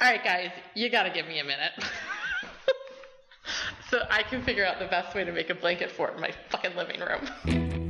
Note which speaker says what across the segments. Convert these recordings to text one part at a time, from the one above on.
Speaker 1: All right, guys, you gotta give me a minute. so I can figure out the best way to make a blanket fort in my fucking living room.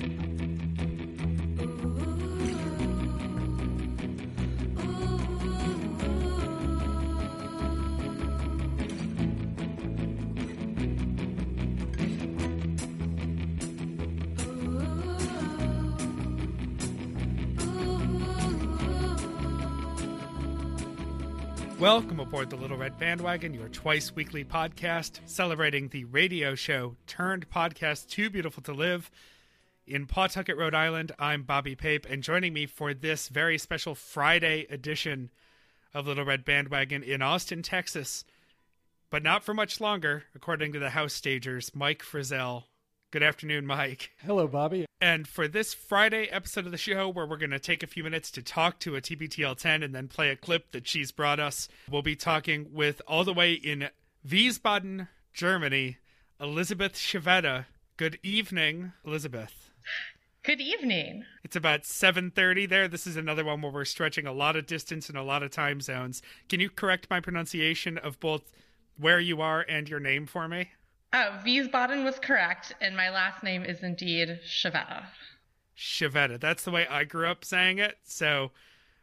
Speaker 2: Welcome aboard the Little Red Bandwagon, your twice weekly podcast celebrating the radio show turned podcast Too Beautiful to Live. In Pawtucket, Rhode Island, I'm Bobby Pape, and joining me for this very special Friday edition of Little Red Bandwagon in Austin, Texas, but not for much longer, according to the house stagers, Mike Frizzell. Good afternoon, Mike.
Speaker 3: Hello, Bobby.
Speaker 2: And for this Friday episode of the show, where we're going to take a few minutes to talk to a TBTL 10 and then play a clip that she's brought us, we'll be talking with all the way in Wiesbaden, Germany, Elizabeth Chiavetta. Good evening, Elizabeth.
Speaker 1: Good evening.
Speaker 2: It's about 7:30 there. This is another one where we're stretching a lot of distance and a lot of time zones. Can you correct my pronunciation of both where you are and your name for me?
Speaker 1: Oh, Wiesbaden was correct, and my last name is indeed Chiavetta.
Speaker 2: Chiavetta. That's the way I grew up saying it. So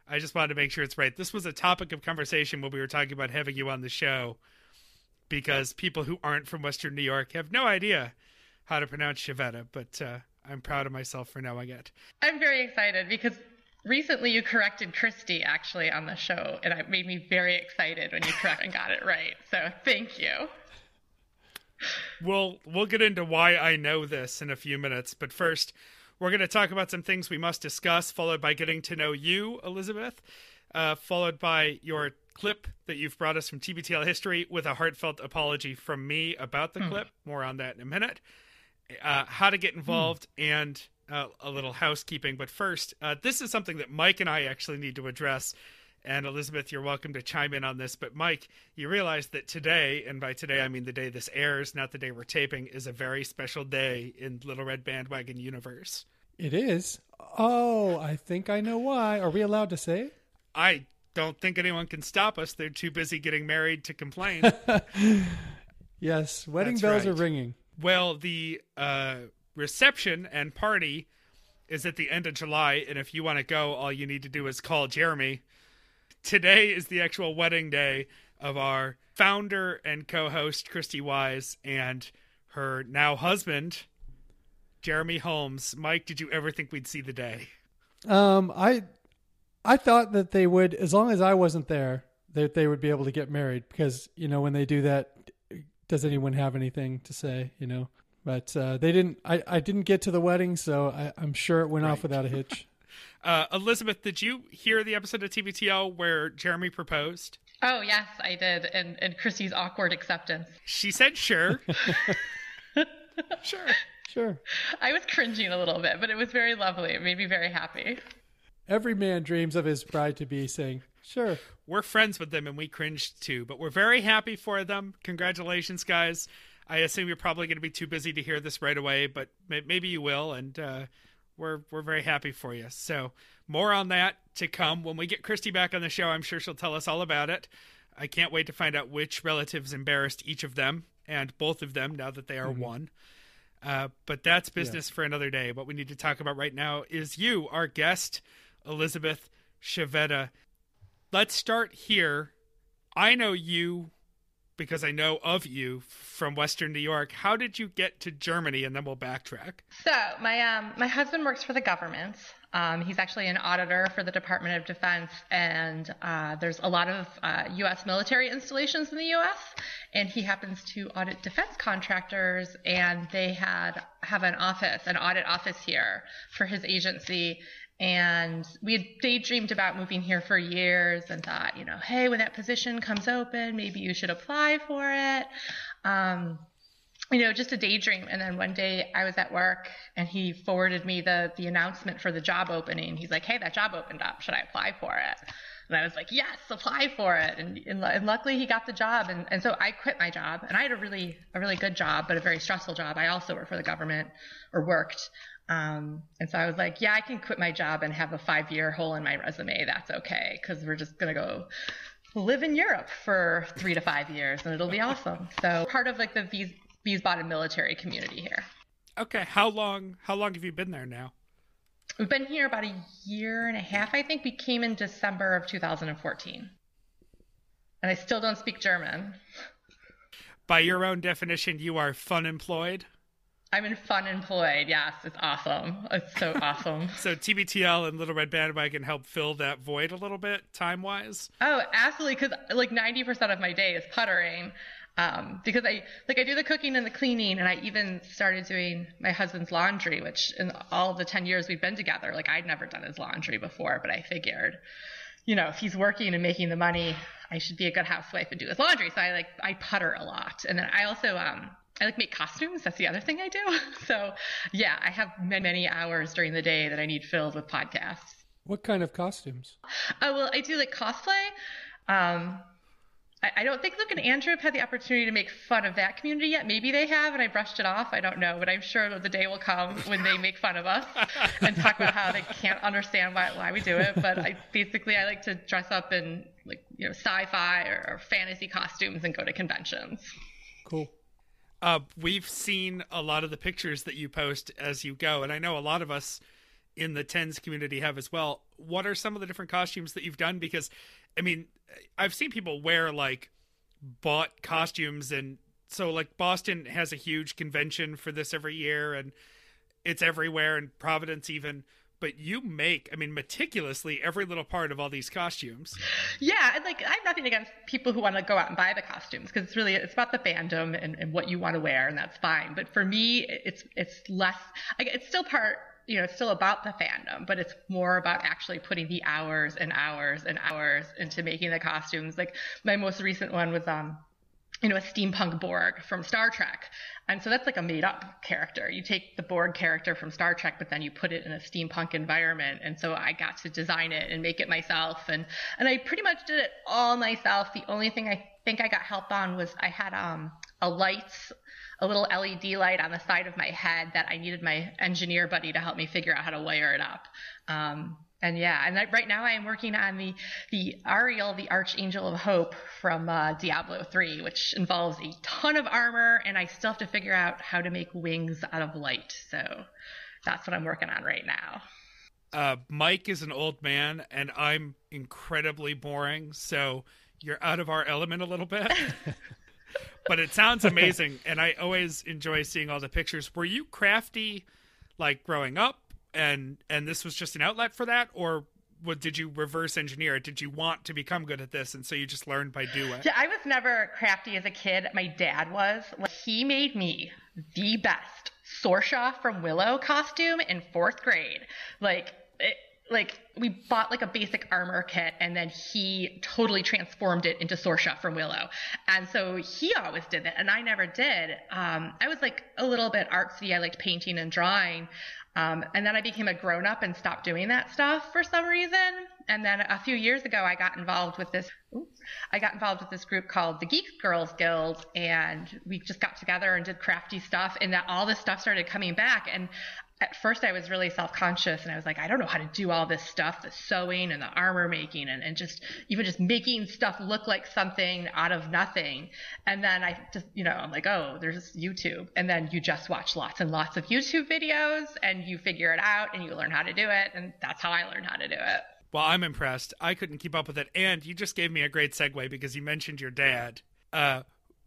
Speaker 2: I just wanted to make sure it's right. This was a topic of conversation when we were talking about having you on the show because people who aren't from Western New York have no idea how to pronounce Chiavetta, but uh, I'm proud of myself for knowing it.
Speaker 1: I'm very excited because recently you corrected Christy actually on the show, and it made me very excited when you correct and got it right. So thank you
Speaker 2: we'll we'll get into why I know this in a few minutes, but first we're going to talk about some things we must discuss, followed by getting to know you, Elizabeth, uh, followed by your clip that you've brought us from TBTL history with a heartfelt apology from me about the mm. clip. More on that in a minute. Uh, how to get hmm. involved mm. and uh, a little housekeeping. But first, uh, this is something that Mike and I actually need to address and Elizabeth, you're welcome to chime in on this. But Mike, you realize that today, and by today I mean the day this airs, not the day we're taping, is a very special day in Little Red Bandwagon universe.
Speaker 3: It is. Oh, I think I know why. Are we allowed to say?
Speaker 2: I don't think anyone can stop us. They're too busy getting married to complain.
Speaker 3: yes, wedding That's bells right. are ringing.
Speaker 2: Well, the uh, reception and party is at the end of July, and if you want to go, all you need to do is call Jeremy today is the actual wedding day of our founder and co-host Christy Wise and her now husband Jeremy Holmes. Mike, did you ever think we'd see the day?
Speaker 3: Um, I I thought that they would, as long as I wasn't there, that they would be able to get married because you know when they do that, does anyone have anything to say? You know, but uh, they didn't. I I didn't get to the wedding, so I, am sure it went right. off without a hitch.
Speaker 2: Uh, Elizabeth, did you hear the episode of TBTL where Jeremy proposed?
Speaker 1: Oh yes, I did, and and Chrissy's awkward acceptance.
Speaker 2: She said sure.
Speaker 3: sure, sure.
Speaker 1: I was cringing a little bit, but it was very lovely. It made me very happy.
Speaker 3: Every man dreams of his bride to be saying, "Sure."
Speaker 2: We're friends with them, and we cringed too, but we're very happy for them. Congratulations, guys. I assume you're probably going to be too busy to hear this right away, but maybe you will, and uh, we're we're very happy for you. So more on that to come when we get Christy back on the show. I'm sure she'll tell us all about it. I can't wait to find out which relatives embarrassed each of them and both of them now that they are mm-hmm. one. Uh, but that's business yeah. for another day. What we need to talk about right now is you, our guest, Elizabeth Chiavetta. Let's start here. I know you because I know of you from Western New York. How did you get to Germany? And then we'll backtrack.
Speaker 1: So my um, my husband works for the government. Um, he's actually an auditor for the Department of Defense, and uh, there's a lot of uh, U.S. military installations in the U.S. And he happens to audit defense contractors, and they had have an office, an audit office here for his agency and we had daydreamed about moving here for years and thought, you know, hey, when that position comes open, maybe you should apply for it. Um, you know, just a daydream. And then one day I was at work and he forwarded me the the announcement for the job opening. He's like, hey, that job opened up. Should I apply for it? And I was like, yes, apply for it. And, and, and, luckily he got the job. And, and so I quit my job and I had a really, a really good job, but a very stressful job. I also worked for the government or worked. Um, and so I was like, yeah, I can quit my job and have a five year hole in my resume. That's okay. Cause we're just going to go live in Europe for three to five years, and it'll be awesome. So part of like the Wies- Wiesbaden military community here.
Speaker 2: Okay, how long? How long have you been there now?
Speaker 1: We've been here about a year and a half, I think. We came in December of 2014. And I still don't speak German.
Speaker 2: By your own definition, you are fun employed.
Speaker 1: I'm in fun employed. Yes, it's awesome. It's so awesome.
Speaker 2: so TBTL and Little Red Bandwagon help fill that void a little bit time wise.
Speaker 1: Oh, absolutely. Because like 90% of my day is puttering. Um, because I like I do the cooking and the cleaning, and I even started doing my husband's laundry, which in all the 10 years we've been together, like I'd never done his laundry before, but I figured, you know, if he's working and making the money, I should be a good housewife and do his laundry. So I like I putter a lot, and then I also um, I like make costumes. That's the other thing I do. So yeah, I have many, many hours during the day that I need filled with podcasts.
Speaker 3: What kind of costumes?
Speaker 1: Oh well, I do like cosplay. Um, I, I don't think Luke and Andrew have had the opportunity to make fun of that community yet. Maybe they have, and I brushed it off. I don't know, but I'm sure that the day will come when they make fun of us and talk about how they can't understand why, why we do it. But I basically I like to dress up in like you know sci-fi or, or fantasy costumes and go to conventions.
Speaker 3: Cool.
Speaker 2: Uh, we've seen a lot of the pictures that you post as you go, and I know a lot of us in the tens community have as well. What are some of the different costumes that you've done? Because, I mean, I've seen people wear like bought costumes, and so like Boston has a huge convention for this every year, and it's everywhere, and Providence even but you make i mean meticulously every little part of all these costumes.
Speaker 1: Yeah and like i have nothing against people who want to go out and buy the costumes because it's really it's about the fandom and, and what you want to wear and that's fine but for me it's it's less it's still part you know it's still about the fandom but it's more about actually putting the hours and hours and hours into making the costumes like my most recent one was um you know, a steampunk Borg from Star Trek. And so that's like a made up character. You take the Borg character from Star Trek, but then you put it in a steampunk environment. And so I got to design it and make it myself. And, and I pretty much did it all myself. The only thing I think I got help on was I had um, a light, a little LED light on the side of my head that I needed my engineer buddy to help me figure out how to wire it up. Um, and yeah, and right now I am working on the the Auriel, the Archangel of Hope from uh, Diablo 3, which involves a ton of armor, and I still have to figure out how to make wings out of light. So that's what I'm working on right now.
Speaker 2: Uh, Mike is an old man, and I'm incredibly boring, so you're out of our element a little bit. but it sounds amazing, and I always enjoy seeing all the pictures. Were you crafty, like growing up? And and this was just an outlet for that or what did you reverse engineer it did you want to become good at this and so you just learned by doing
Speaker 1: yeah i was never crafty as a kid my dad was he made me the best sorsha from willow costume in fourth grade like it, like we bought like a basic armor kit and then he totally transformed it into Sorsha from Willow. And so he always did that and I never did. Um, I was like a little bit artsy. I liked painting and drawing. Um, and then I became a grown up and stopped doing that stuff for some reason. And then a few years ago, I got involved with this. Oops, I got involved with this group called the Geek Girls Guild, and we just got together and did crafty stuff. And that all this stuff started coming back. And at first I was really self-conscious and I was like, I don't know how to do all this stuff, the sewing and the armor making and, and just even just making stuff look like something out of nothing. And then I just, you know, I'm like, oh, there's YouTube. And then you just watch lots and lots of YouTube videos and you figure it out and you learn how to do it. And that's how I learned how to do it.
Speaker 2: Well, I'm impressed. I couldn't keep up with it. And you just gave me a great segue because you mentioned your dad, uh,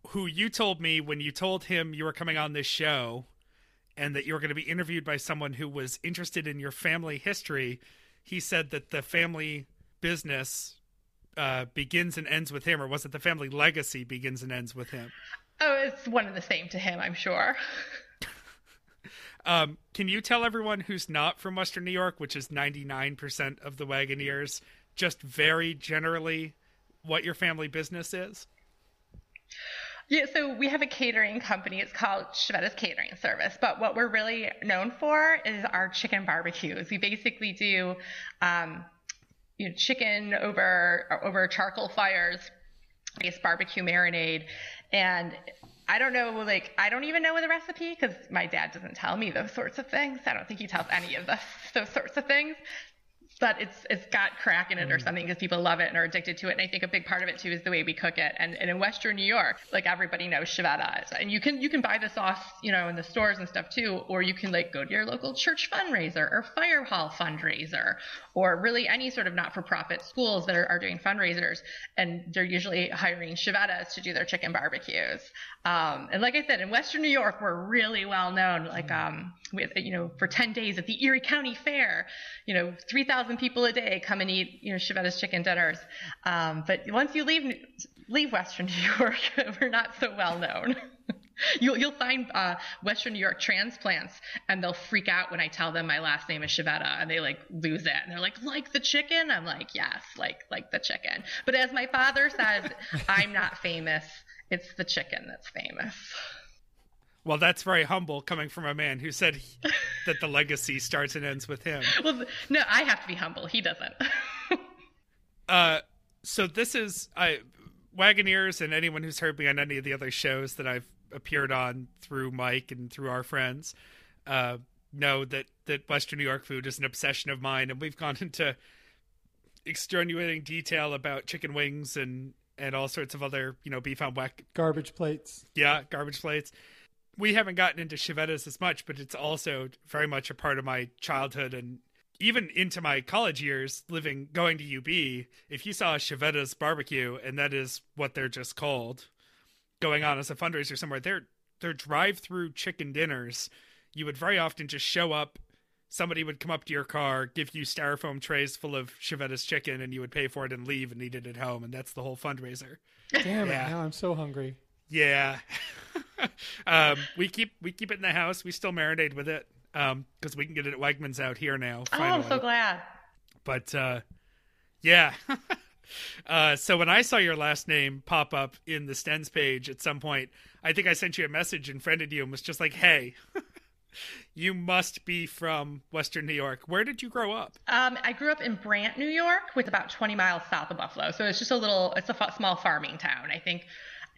Speaker 2: who you told me when you told him you were coming on this show and that you were going to be interviewed by someone who was interested in your family history, he said that the family business uh, begins and ends with him, or was it the family legacy begins and ends with him?
Speaker 1: Oh, it's one and the same to him, I'm sure.
Speaker 2: um, can you tell everyone who's not from Western New York, which is 99% of the Wagoneers, just very generally what your family business is?
Speaker 1: Yeah, so we have a catering company. It's called Chiavetta's Catering Service. But what we're really known for is our chicken barbecues. We basically do um, you know, chicken over over charcoal fires, based barbecue marinade, and I don't know, like I don't even know the recipe because my dad doesn't tell me those sorts of things. I don't think he tells any of the, those sorts of things. But it's it's got crack in it or mm. something because people love it and are addicted to it. And I think a big part of it too is the way we cook it. And, and in Western New York, like everybody knows Chiavetta, and you can you can buy the sauce, you know, in the stores and stuff too, or you can like go to your local church fundraiser or fire hall fundraiser, or really any sort of not-for-profit schools that are, are doing fundraisers, and they're usually hiring Chiavettas to do their chicken barbecues. Um, and like I said, in Western New York, we're really well known. Like um, with you know, for 10 days at the Erie County Fair, you know, 3,000 people a day come and eat you know Chiavetta's chicken dinners. Um, but once you leave leave Western New York, we're not so well known. you'll, you'll find uh, Western New York transplants, and they'll freak out when I tell them my last name is Chiavetta, and they like lose it, and they're like, "Like the chicken?" I'm like, "Yes, like like the chicken." But as my father says, I'm not famous. It's the chicken that's famous.
Speaker 2: Well, that's very humble coming from a man who said he, that the legacy starts and ends with him.
Speaker 1: Well, no, I have to be humble. He doesn't.
Speaker 2: uh, so this is I Wagoneers and anyone who's heard me on any of the other shows that I've appeared on through Mike and through our friends uh, know that that Western New York food is an obsession of mine, and we've gone into extenuating detail about chicken wings and and all sorts of other you know beef on weck
Speaker 3: garbage plates.
Speaker 2: Yeah, garbage plates. We haven't gotten into Chiavettas as much, but it's also very much a part of my childhood and even into my college years living going to UB, if you saw a Chiavetta's barbecue and that is what they're just called, going on as a fundraiser somewhere, they're they're drive-through chicken dinners. You would very often just show up, somebody would come up to your car, give you styrofoam trays full of Chiavetta's chicken, and you would pay for it and leave and eat it at home, and that's the whole fundraiser.
Speaker 3: Damn yeah. it! Now I'm so hungry.
Speaker 2: Yeah, um, we keep we keep it in the house. We still marinate with it because um, we can get it at Wegmans out here now.
Speaker 1: Finally. Oh, I'm so glad.
Speaker 2: But uh, yeah. uh, so when I saw your last name pop up in the Stens page at some point, I think I sent you a message and friended you and was just like, "Hey." you must be from Western New York. Where did you grow up?
Speaker 1: Um, I grew up in Brant, New York, with about 20 miles south of Buffalo. So it's just a little, it's a small farming town. I think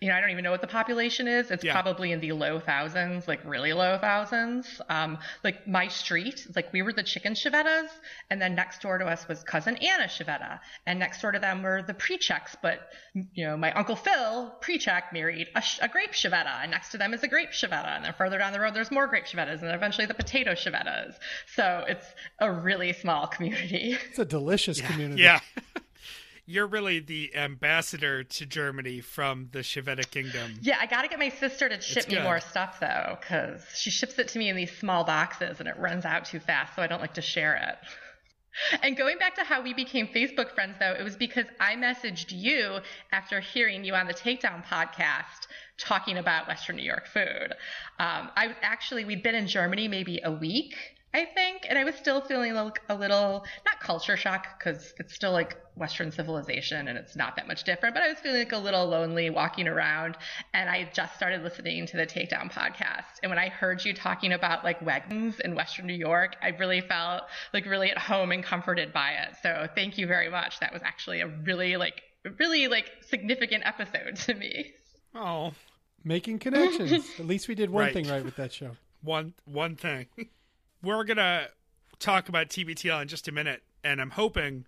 Speaker 1: you know, I don't even know what the population is. It's yeah. probably in the low thousands, like really low thousands. Um, like my street, like we were the chicken Chiavettas, and then next door to us was cousin Anna Chiavetta, and next door to them were the Prechecks. But you know, my uncle Phil Prechek married a, a grape Chiavetta, and next to them is a grape Chiavetta, and then further down the road there's more grape Chiavettas, and then eventually the potato Chiavettas. So it's a really small community.
Speaker 3: It's a delicious
Speaker 2: yeah.
Speaker 3: community.
Speaker 2: Yeah. you're really the ambassador to Germany from the Chiavetta Kingdom.
Speaker 1: Yeah, I got to get my sister to ship me more stuff though, because she ships it to me in these small boxes and it runs out too fast, so I don't like to share it. And going back to how we became Facebook friends, though, it was because I messaged you after hearing you on the Takedown podcast talking about Western New York food. Um, I actually, we'd been in Germany maybe a week I think. And I was still feeling like a little, not culture shock, because it's still like Western civilization and it's not that much different, but I was feeling like a little lonely walking around. And I just started listening to the Takedown podcast. And when I heard you talking about like Wegmans in Western New York, I really felt like really at home and comforted by it. So thank you very much. That was actually a really like, really like significant episode to me.
Speaker 2: Oh,
Speaker 3: making connections. at least we did one right. thing right with that show.
Speaker 2: One, one thing. we're gonna talk about TBTL in just a minute, and I'm hoping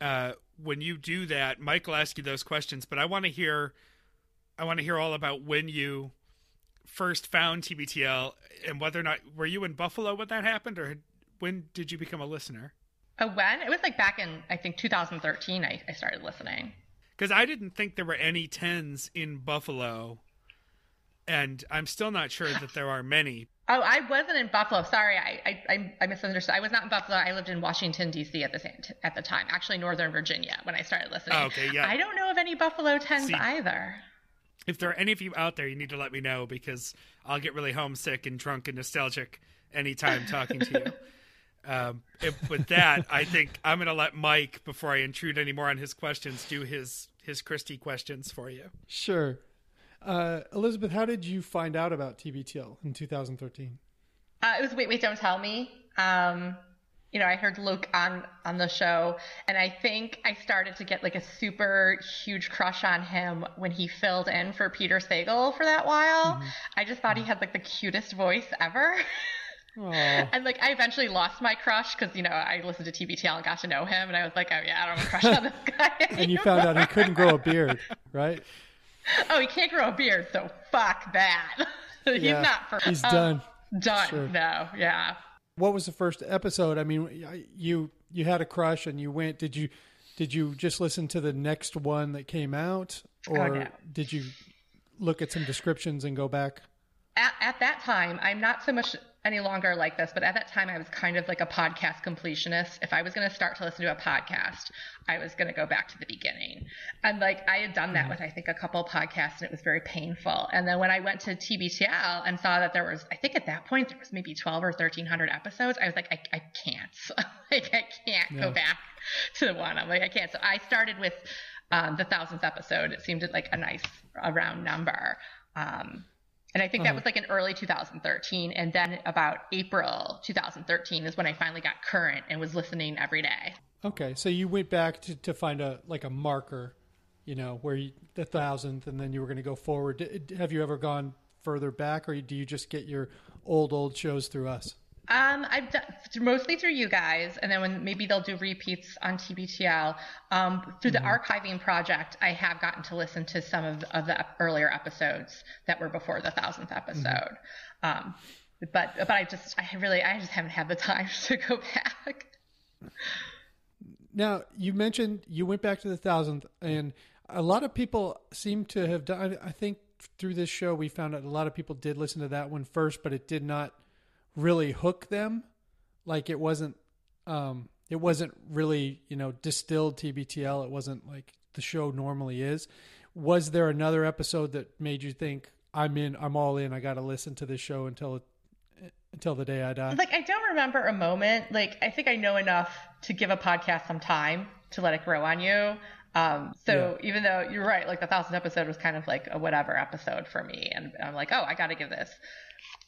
Speaker 2: uh, when you do that, Mike will ask you those questions. But I want to hear, I want to hear all about when you first found TBTL and whether or not were you in Buffalo when that happened, or when did you become a listener?
Speaker 1: Uh, when it was like back in I think 2013, I, I started listening.
Speaker 2: Because I didn't think there were any tens in Buffalo, and I'm still not sure that there are many.
Speaker 1: Oh, I wasn't in Buffalo. Sorry, I, I, I misunderstood. I was not in Buffalo. I lived in Washington D.C. at the same t- at the time. Actually, Northern Virginia when I started listening.
Speaker 2: Oh, okay, yeah.
Speaker 1: I don't know of any Buffalo tens See, either.
Speaker 2: If there are any of you out there, you need to let me know because I'll get really homesick and drunk and nostalgic anytime talking to you. Um, if, with that, I think I'm going to let Mike, before I intrude any more on his questions, do his his Christie questions for you.
Speaker 3: Sure. Uh, Elizabeth, how did you find out about TBTL in 2013?
Speaker 1: Uh, it was Wait, Wait, Don't Tell Me. Um, you know, I heard Luke on on the show, and I think I started to get like a super huge crush on him when he filled in for Peter Sagal for that while. Mm-hmm. I just thought he had like the cutest voice ever. And like I eventually lost my crush because you know I listened to TBTL and got to know him, and I was like, oh yeah, I don't have a crush on this guy.
Speaker 3: and you found out he couldn't grow a beard, right?
Speaker 1: Oh, he can't grow a beard, so fuck that. he's
Speaker 3: Yeah,
Speaker 1: not for.
Speaker 3: He's
Speaker 1: um,
Speaker 3: done.
Speaker 1: Done.
Speaker 3: Sure.
Speaker 1: No. Yeah.
Speaker 3: What was the first episode? I mean, you you had a crush and you went. Did you did you just listen to the next one that came out, or
Speaker 1: Oh, no.
Speaker 3: did you look at some descriptions and go back?
Speaker 1: At, at that time, I'm not so much any longer like this, but at that time, I was kind of like a podcast completionist. If I was going to start to listen to a podcast, I was going to go back to the beginning. And like I had done that with, I think, a couple podcasts, and it was very painful. And then when I went to TBTL and saw that there was, I think at that point, there was maybe 12 or 1300 episodes, I was like, I, I can't. like, I can't
Speaker 3: Yeah.
Speaker 1: go back to the one. I'm like, I can't. So I started with um, the thousandth episode. It seemed like a nice, a round number. Um, and I think that
Speaker 3: Uh-huh.
Speaker 1: was like in early 2013. And then about April 2013 is when I finally got current and was listening every day.
Speaker 3: Okay, so you went back to, to find a like a marker, you know, where you, the thousandth, and then you were going to go forward. Have you ever gone further back, or do you just get your old old shows through us?
Speaker 1: Um, I've done mostly through you guys, and then when maybe they'll do repeats on TBTL. Um, through the archiving project, I have gotten to listen to some of, of the earlier episodes that were before the thousandth episode. Um, but but I just I really I just haven't had the time to go back.
Speaker 3: Now you mentioned you went back to the thousandth, and a lot of people seem to have done. I think through this show we found out a lot of people did listen to that one first, but it did not really hook them. Like it wasn't, um, it wasn't really you know distilled TBTL. It wasn't like the show normally is. Was there another episode that made you think I'm in? I'm all in. I got to listen to this show until until the day I die.
Speaker 1: Like I don't remember a moment. Like I think I know enough to give a podcast some time to let it grow on you. Um, so even though you're right, like the thousandth episode was kind of like a whatever episode for me, and I'm like, oh, I got to give this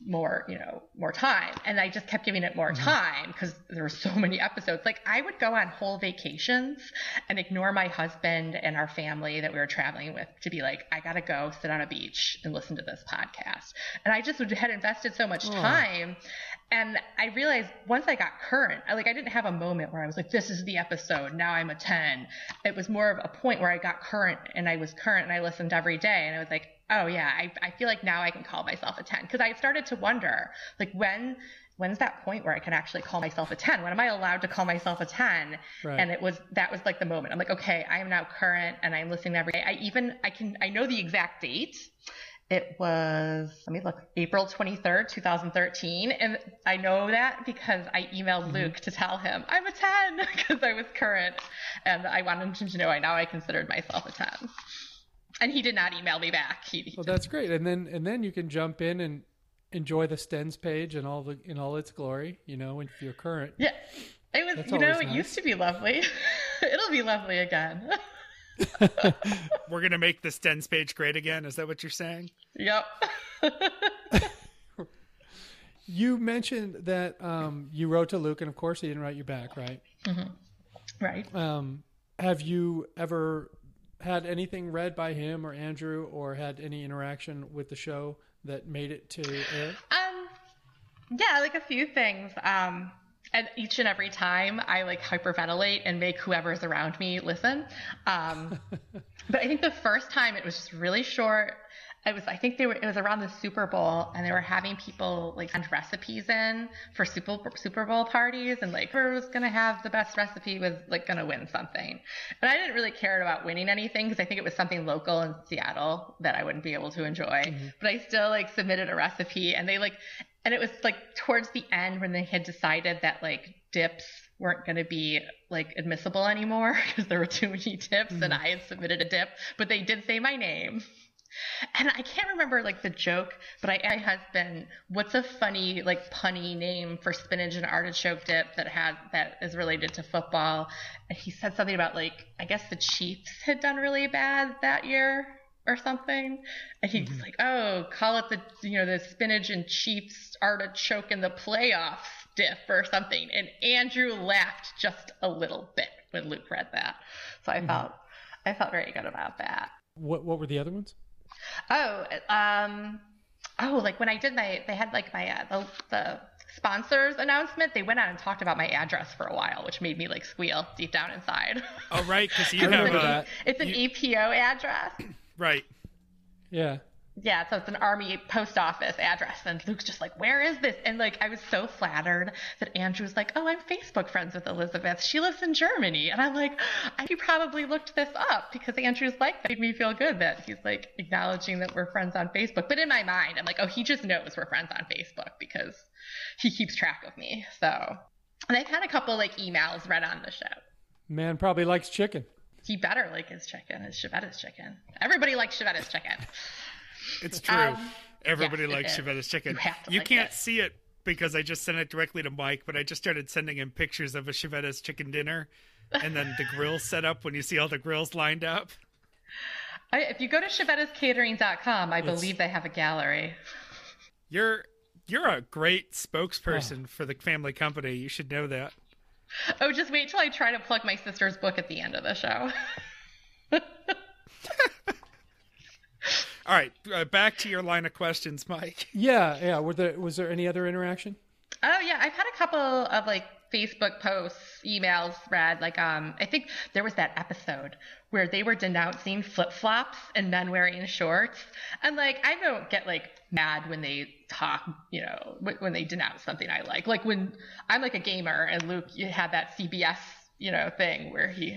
Speaker 1: more, you know, more time. And I just kept giving it more mm-hmm. time because there were so many episodes. Like I would go on whole vacations and ignore my husband and our family that we were traveling with to be like, I gotta go sit on a beach and listen to this podcast. And I just would, had invested so much oh. time. And I realized once I got current, I like I didn't have a moment where I was like, this is the episode. Now I'm a 10. It was more of a point where I got current and I was current and I listened every day. And I was like, oh yeah, I, I feel like now I can call myself a 10. Cause I started to wonder like when, when's that point where I can actually call myself a 10? When am I allowed to call myself a 10?
Speaker 3: Right.
Speaker 1: And it was, that was like the moment. I'm like, okay, I am now current and I'm listening every day. I even, I can, I know the exact date. It was, let me look, April 23rd, 2013. And I know that because I emailed mm-hmm. Luke to tell him I'm a 10 because I was current. And I wanted him to know I now I considered myself a 10. And he did not email me back. He, he
Speaker 3: Well, that's great, and then and then you can jump in and enjoy the Stens page and all the in all its glory. You know, if you're current.
Speaker 1: yeah, it was,
Speaker 3: That's
Speaker 1: you know,
Speaker 3: always
Speaker 1: it used to be lovely. It'll be lovely again.
Speaker 2: We're gonna make the Stens page great again. Is that what you're saying?
Speaker 1: yep.
Speaker 3: You mentioned that um, you wrote to Luke, and of course he didn't write you back, right?
Speaker 1: right.
Speaker 3: Um, have you ever had anything read by him or Andrew, or had any interaction with the show that made it to air?
Speaker 1: Um, yeah, like a few things. Um, and each and every time I like hyperventilate and make whoever's around me listen. Um, but I think the first time it was just really short. It was, I think they were, it was around the Super Bowl and they were having people like send recipes in for Super, Super Bowl parties and like whoever was going to have the best recipe was like going to win something. And I didn't really care about winning anything because I think it was something local in Seattle that I wouldn't be able to enjoy. Mm-hmm. But I still like submitted a recipe and they like, and it was like towards the end when they had decided that like dips weren't going to be like admissible anymore because there were too many tips and mm-hmm. I had submitted a dip, but they did say my name. And I can't remember like the joke, but I asked my husband, what's a funny like punny name for spinach and artichoke dip that had that is related to football? And he said something about like I guess the Chiefs had done really bad that year or something. And he was mm-hmm. like, "Oh, call it the you know the spinach and Chiefs artichoke in the playoffs dip or something." And Andrew laughed just a little bit when Luke read that. So I mm-hmm. felt I felt very good about that.
Speaker 3: What What were the other ones?
Speaker 1: Oh, um, oh, like when I did my, they had like my uh, the, the sponsors announcement, they went out and talked about my address for a while, which made me like squeal deep down inside.
Speaker 2: Oh, right, because you have
Speaker 3: remember
Speaker 2: a
Speaker 1: it's an
Speaker 2: you-
Speaker 1: APO address.
Speaker 2: right.
Speaker 3: Yeah.
Speaker 1: Yeah, so it's an army post office address. And Luke's just like, where is this? And like, I was so flattered that Andrew was like, oh, I'm Facebook friends with Elizabeth. She lives in Germany. And I'm like, you probably looked this up because Andrew's like, that made me feel good that he's like acknowledging that we're friends on Facebook. But in my mind, I'm like, oh, he just knows we're friends on Facebook because he keeps track of me. So, and I've had a couple like emails read on the show.
Speaker 3: Man probably likes chicken.
Speaker 1: He better like his chicken, his Chiavetta's chicken. Everybody likes Chiavetta's chicken.
Speaker 2: It's true.
Speaker 1: Um,
Speaker 2: Everybody
Speaker 1: it
Speaker 2: likes. Chiavetta's chicken.
Speaker 1: You
Speaker 2: You
Speaker 1: like
Speaker 2: can't
Speaker 1: it.
Speaker 2: see it because I just sent it directly to Mike, but I just started sending him pictures of a Chiavetta's chicken dinner and then the grill set up when you see all the grills lined up.
Speaker 1: I, if you go to chiavettascatering.com, I
Speaker 3: It's-
Speaker 1: believe they have a gallery.
Speaker 2: You're you're a great
Speaker 1: Oh.
Speaker 2: spokesperson for the family company. You should know that.
Speaker 1: Oh, just wait till I try to plug my sister's book at the end of the show.
Speaker 2: All right, uh, back to your line of questions, Mike.
Speaker 3: Yeah, yeah. Were there was there any other interaction?
Speaker 1: Oh yeah, I've had a couple of like Facebook posts, emails read. Like um, I think there was that episode where they were denouncing flip flops and men wearing shorts, and like I don't get like mad when they talk, you know, wh- when they denounce something I like. Like when I'm like a gamer and Luke, you had that CBS, you know, thing where he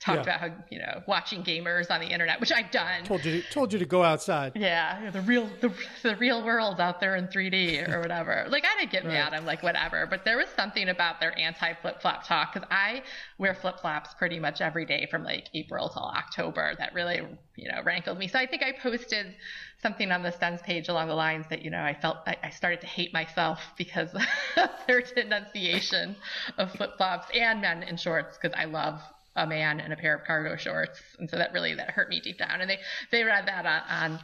Speaker 1: talked
Speaker 3: Yeah.
Speaker 1: about how you know watching gamers on the internet, which I've done.
Speaker 3: Told you told you to go outside.
Speaker 1: Yeah, the real the, the real world out there in 3D or whatever. Like I didn't get
Speaker 3: Right.
Speaker 1: mad. I'm like whatever. But there was something about their anti flip flop talk because I wear flip flops pretty much every day from like April till October. That really you know rankled me. So I think I posted something on the Stens page along the lines that you know I felt I, I started to hate myself because of their denunciation of flip flops and men in shorts because I love a man in a pair of cargo shorts, and so that really that hurt me deep down. And they they read that on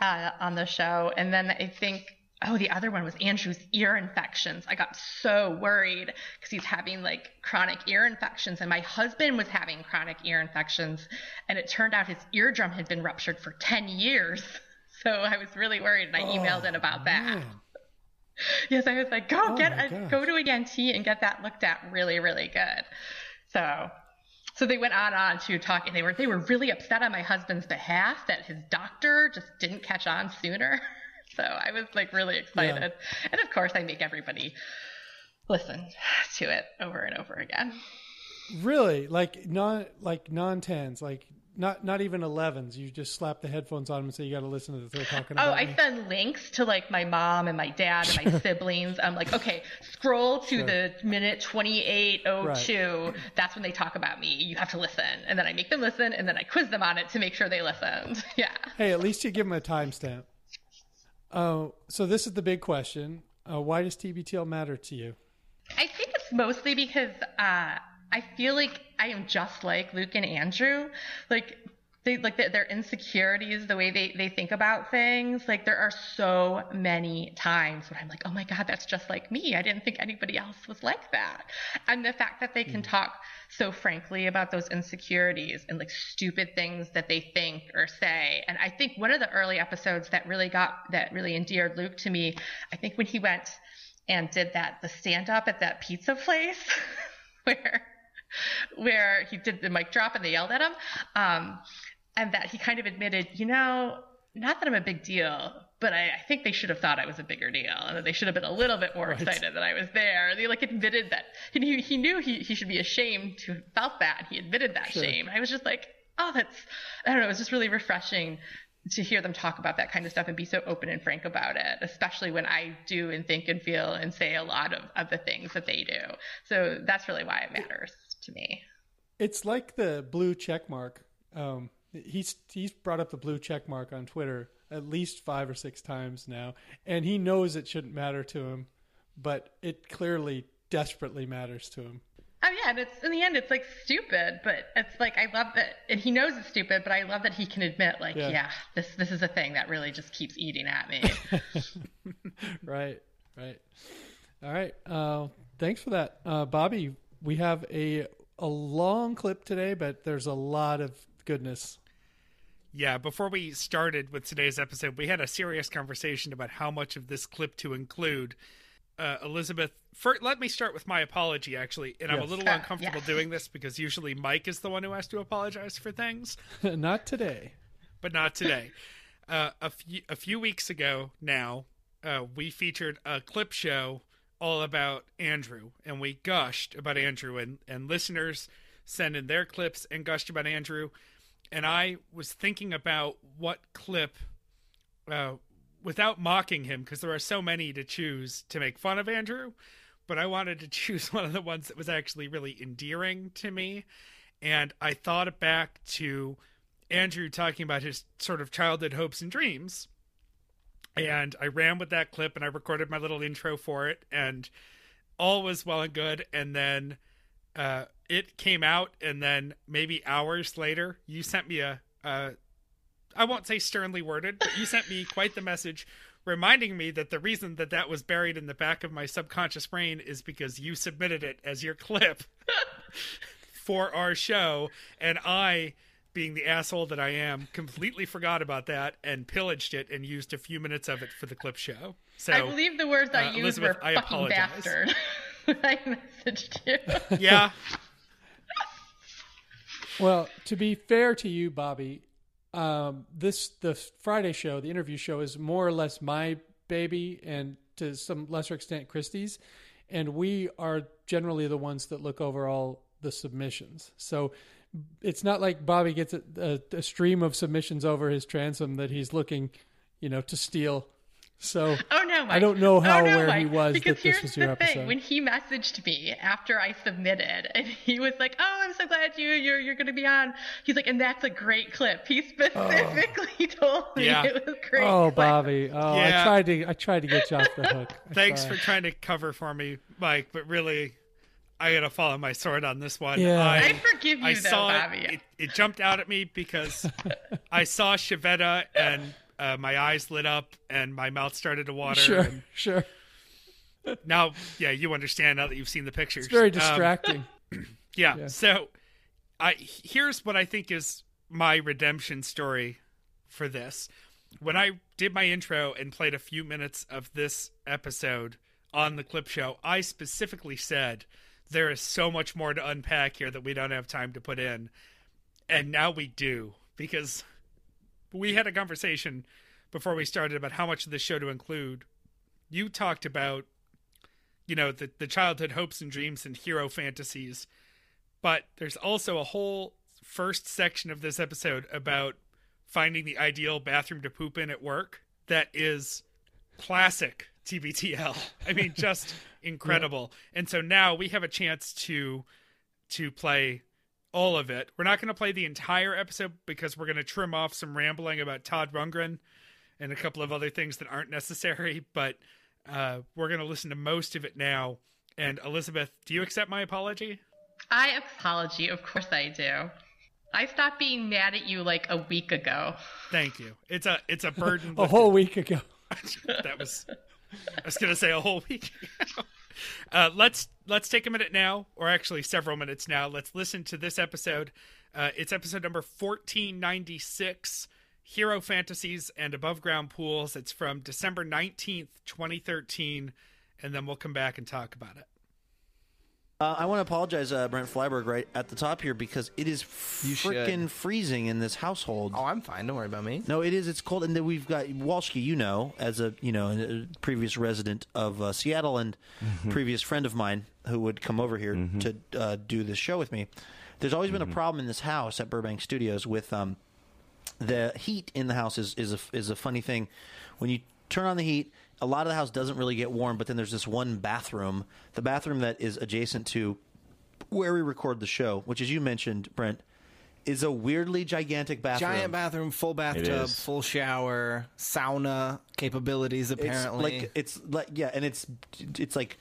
Speaker 1: on, uh, on the show, and then I think oh the other one was Andrew's ear infections. I got so worried because he's having like chronic ear infections, and my husband was having chronic ear infections, and it turned out his eardrum had been ruptured for ten years. So I was really worried, and I emailed in about that.
Speaker 3: Man.
Speaker 1: Yes, I was like, go
Speaker 3: Oh
Speaker 1: get a,
Speaker 3: gosh.
Speaker 1: go to a ENT and get that looked at really, really good. So, so they went on and on to talk, and they were they were really upset on my husband's behalf that his doctor just didn't catch on sooner. So I was like really excited, and of course I make everybody listen to it over and over again.
Speaker 3: Really? Like non like non tens, like not not even elevens. You just slap the headphones on them and say you got to listen to this. They're talking about.
Speaker 1: Oh, I
Speaker 3: me.
Speaker 1: send links to like my mom and my dad and my siblings. I'm like, okay, scroll to
Speaker 3: Sure.
Speaker 1: the minute 2802. That's when they talk about me. You have to listen. And then I make them listen and then I quiz them on it to make sure they listened. Yeah.
Speaker 3: Hey, at least you give them a timestamp. Oh, so this is the big question. Uh, why does TBTL matter to you?
Speaker 1: I think it's mostly because uh, I feel like I am just like Luke and Andrew. Like they like their, their insecurities, the way they, they think about things. Like there are so many times when I'm like, oh my god, that's just like me. I didn't think anybody else was like that. And the fact that they can mm. talk so frankly about those insecurities and like stupid things that they think or say. And I think one of the early episodes that really got that really endeared Luke to me, I think when he went and did that the stand up at that pizza place where where he did the mic drop and they yelled at him um, and that he kind of admitted you know not that i'm a big deal but I, I think they should have thought i was a bigger deal and that they should have been a little bit more
Speaker 3: Right.
Speaker 1: excited that i was there they like admitted that he, he knew he, he should be ashamed to have felt that he admitted that
Speaker 3: Sure.
Speaker 1: shame i was just like oh that's i don't know it was just really refreshing to hear them talk about that kind of stuff and be so open and frank about it, especially when I do and think and feel and say a lot of, of the things that they do. So that's really why it matters to me.
Speaker 3: It's like the blue check mark. Um, he's he's brought up the blue check mark on Twitter at least five or six times now, and he knows it shouldn't matter to him, but it clearly desperately matters to him.
Speaker 1: Oh yeah, and it's in the end it's like stupid, but it's like I love that and he knows it's stupid, but I love that he can admit like,
Speaker 3: Yeah.
Speaker 1: yeah, this this is a thing that really just keeps eating at me.
Speaker 3: right, right. All right. Uh, thanks for that, uh, Bobby. We have a a long clip today, but there's a lot of goodness.
Speaker 2: Yeah, before we started with today's episode, we had a serious conversation about how much of this clip to include. uh, Elizabeth. First, let me start with my apology, actually, and I'm a little
Speaker 1: Uh,
Speaker 2: uncomfortable
Speaker 1: yes.
Speaker 2: doing this because usually Mike is the one who has to apologize for things.
Speaker 3: Not today.
Speaker 2: but not today. uh, a few a few weeks ago now, uh, we featured a clip show all about Andrew, and we gushed about Andrew, and and listeners sent in their clips and gushed about Andrew, and I was thinking about what clip, uh, without mocking him, because there are so many to choose to make fun of Andrew. But I wanted to choose one of the ones that was actually really endearing to me. And I thought back to Andrew talking about his sort of childhood hopes and dreams. And I ran with that clip and I recorded my little intro for it, and all was well and good. And then uh, it came out, and then maybe hours later, you sent me a, a I won't say sternly worded, but you sent me quite the message reminding me that the reason that that was buried in the back of my subconscious brain is because you submitted it as your clip for our show and I being the asshole that I am completely forgot about that and pillaged it and used a few minutes of it for the clip show. So
Speaker 1: I believe the words I
Speaker 2: uh,
Speaker 1: used
Speaker 2: Elizabeth,
Speaker 1: were
Speaker 2: I
Speaker 1: fucking
Speaker 2: apologize.
Speaker 1: bastard. I messaged you.
Speaker 2: yeah,
Speaker 3: Well, to be fair to you, Bobby, um, this the Friday show, the interview show, is more or less my baby, and to some lesser extent, Christie's, and we are generally the ones that look over all the submissions. So it's not like Bobby gets a, a, a stream of submissions over his transom that he's looking, you know, to steal. So
Speaker 1: Oh no, Mike.
Speaker 3: I don't know how
Speaker 1: oh, no,
Speaker 3: aware he was
Speaker 1: because
Speaker 3: that this
Speaker 1: here's
Speaker 3: was your
Speaker 1: the thing.
Speaker 3: episode.
Speaker 1: When he messaged me after I submitted, and he was like, "Oh, I'm so glad you you're you're going to be on." He's like, "And that's a great clip." He oh. specifically told me
Speaker 2: Yeah.
Speaker 1: it was great.
Speaker 3: oh,
Speaker 1: clip.
Speaker 3: Bobby, oh,
Speaker 2: Yeah.
Speaker 3: I tried to I tried to get you off the hook.
Speaker 2: Thanks
Speaker 3: sorry.
Speaker 2: for trying to cover for me, Mike, but really I got to follow my sword on this one.
Speaker 3: Yeah.
Speaker 2: I,
Speaker 1: I forgive you
Speaker 2: I
Speaker 1: though,
Speaker 2: saw
Speaker 1: Bobby.
Speaker 2: it, it. It jumped out at me because I saw Chiavetta and uh, my eyes lit up and my mouth started to water.
Speaker 3: Sure,
Speaker 2: And
Speaker 3: sure.
Speaker 2: now, yeah, you understand now that you've seen the pictures.
Speaker 3: It's very
Speaker 2: Um,
Speaker 3: distracting.
Speaker 2: yeah.
Speaker 3: Yeah.
Speaker 2: So, I here's what I think is my redemption story for this. When I did my intro and played a few minutes of this episode on the clip show, I specifically said there is so much more to unpack here that we don't have time to put in. And now we do because we had a conversation before we started about how much of this show to include. You talked about you know the the childhood hopes and dreams and hero fantasies but there's also a whole first section of this episode about finding the ideal bathroom to poop in at work that is classic TBTL. I mean, just incredible. And so now we have a chance to to play all of it. We're not going to play the entire episode because we're going to trim off some rambling about Todd Rundgren and a couple of other things that aren't necessary. But uh, we're going to listen to most of it now. And Elizabeth, do you accept my apology?
Speaker 1: I apology, of course I do. I stopped being mad at you like a week ago.
Speaker 2: Thank you. It's a it's a burden.
Speaker 3: a whole week ago.
Speaker 2: that was I was gonna say a whole week. uh, let's let's take a minute now, or actually several minutes now. Let's listen to this episode. Uh, it's episode number fourteen ninety six. Hero Fantasies and Above Ground Pools. It's from December 19th, 2013, and then we'll come back and talk about it.
Speaker 4: Uh, I want to apologize, uh, Brent Flyberg, right at the top here because it is freaking freezing in this household.
Speaker 5: Oh, I'm fine. Don't worry about me.
Speaker 4: No, it is. It's cold, and then we've got Walshke. You know, as a you know a previous resident of uh, Seattle and previous friend of mine who would come over here to uh, do this show with me. There's always been a problem in this house at Burbank Studios with um, the heat in the house is is a, is a funny thing. When you turn on the heat, a lot of the house doesn't really get warm, but then there's this one bathroom, the bathroom that is adjacent to where we record the show, which as you mentioned, Brent, is a weirdly gigantic bathroom.
Speaker 5: Giant bathroom, full bathtub, full shower, sauna capabilities. Apparently,
Speaker 4: It's like it's like yeah, and it's it's like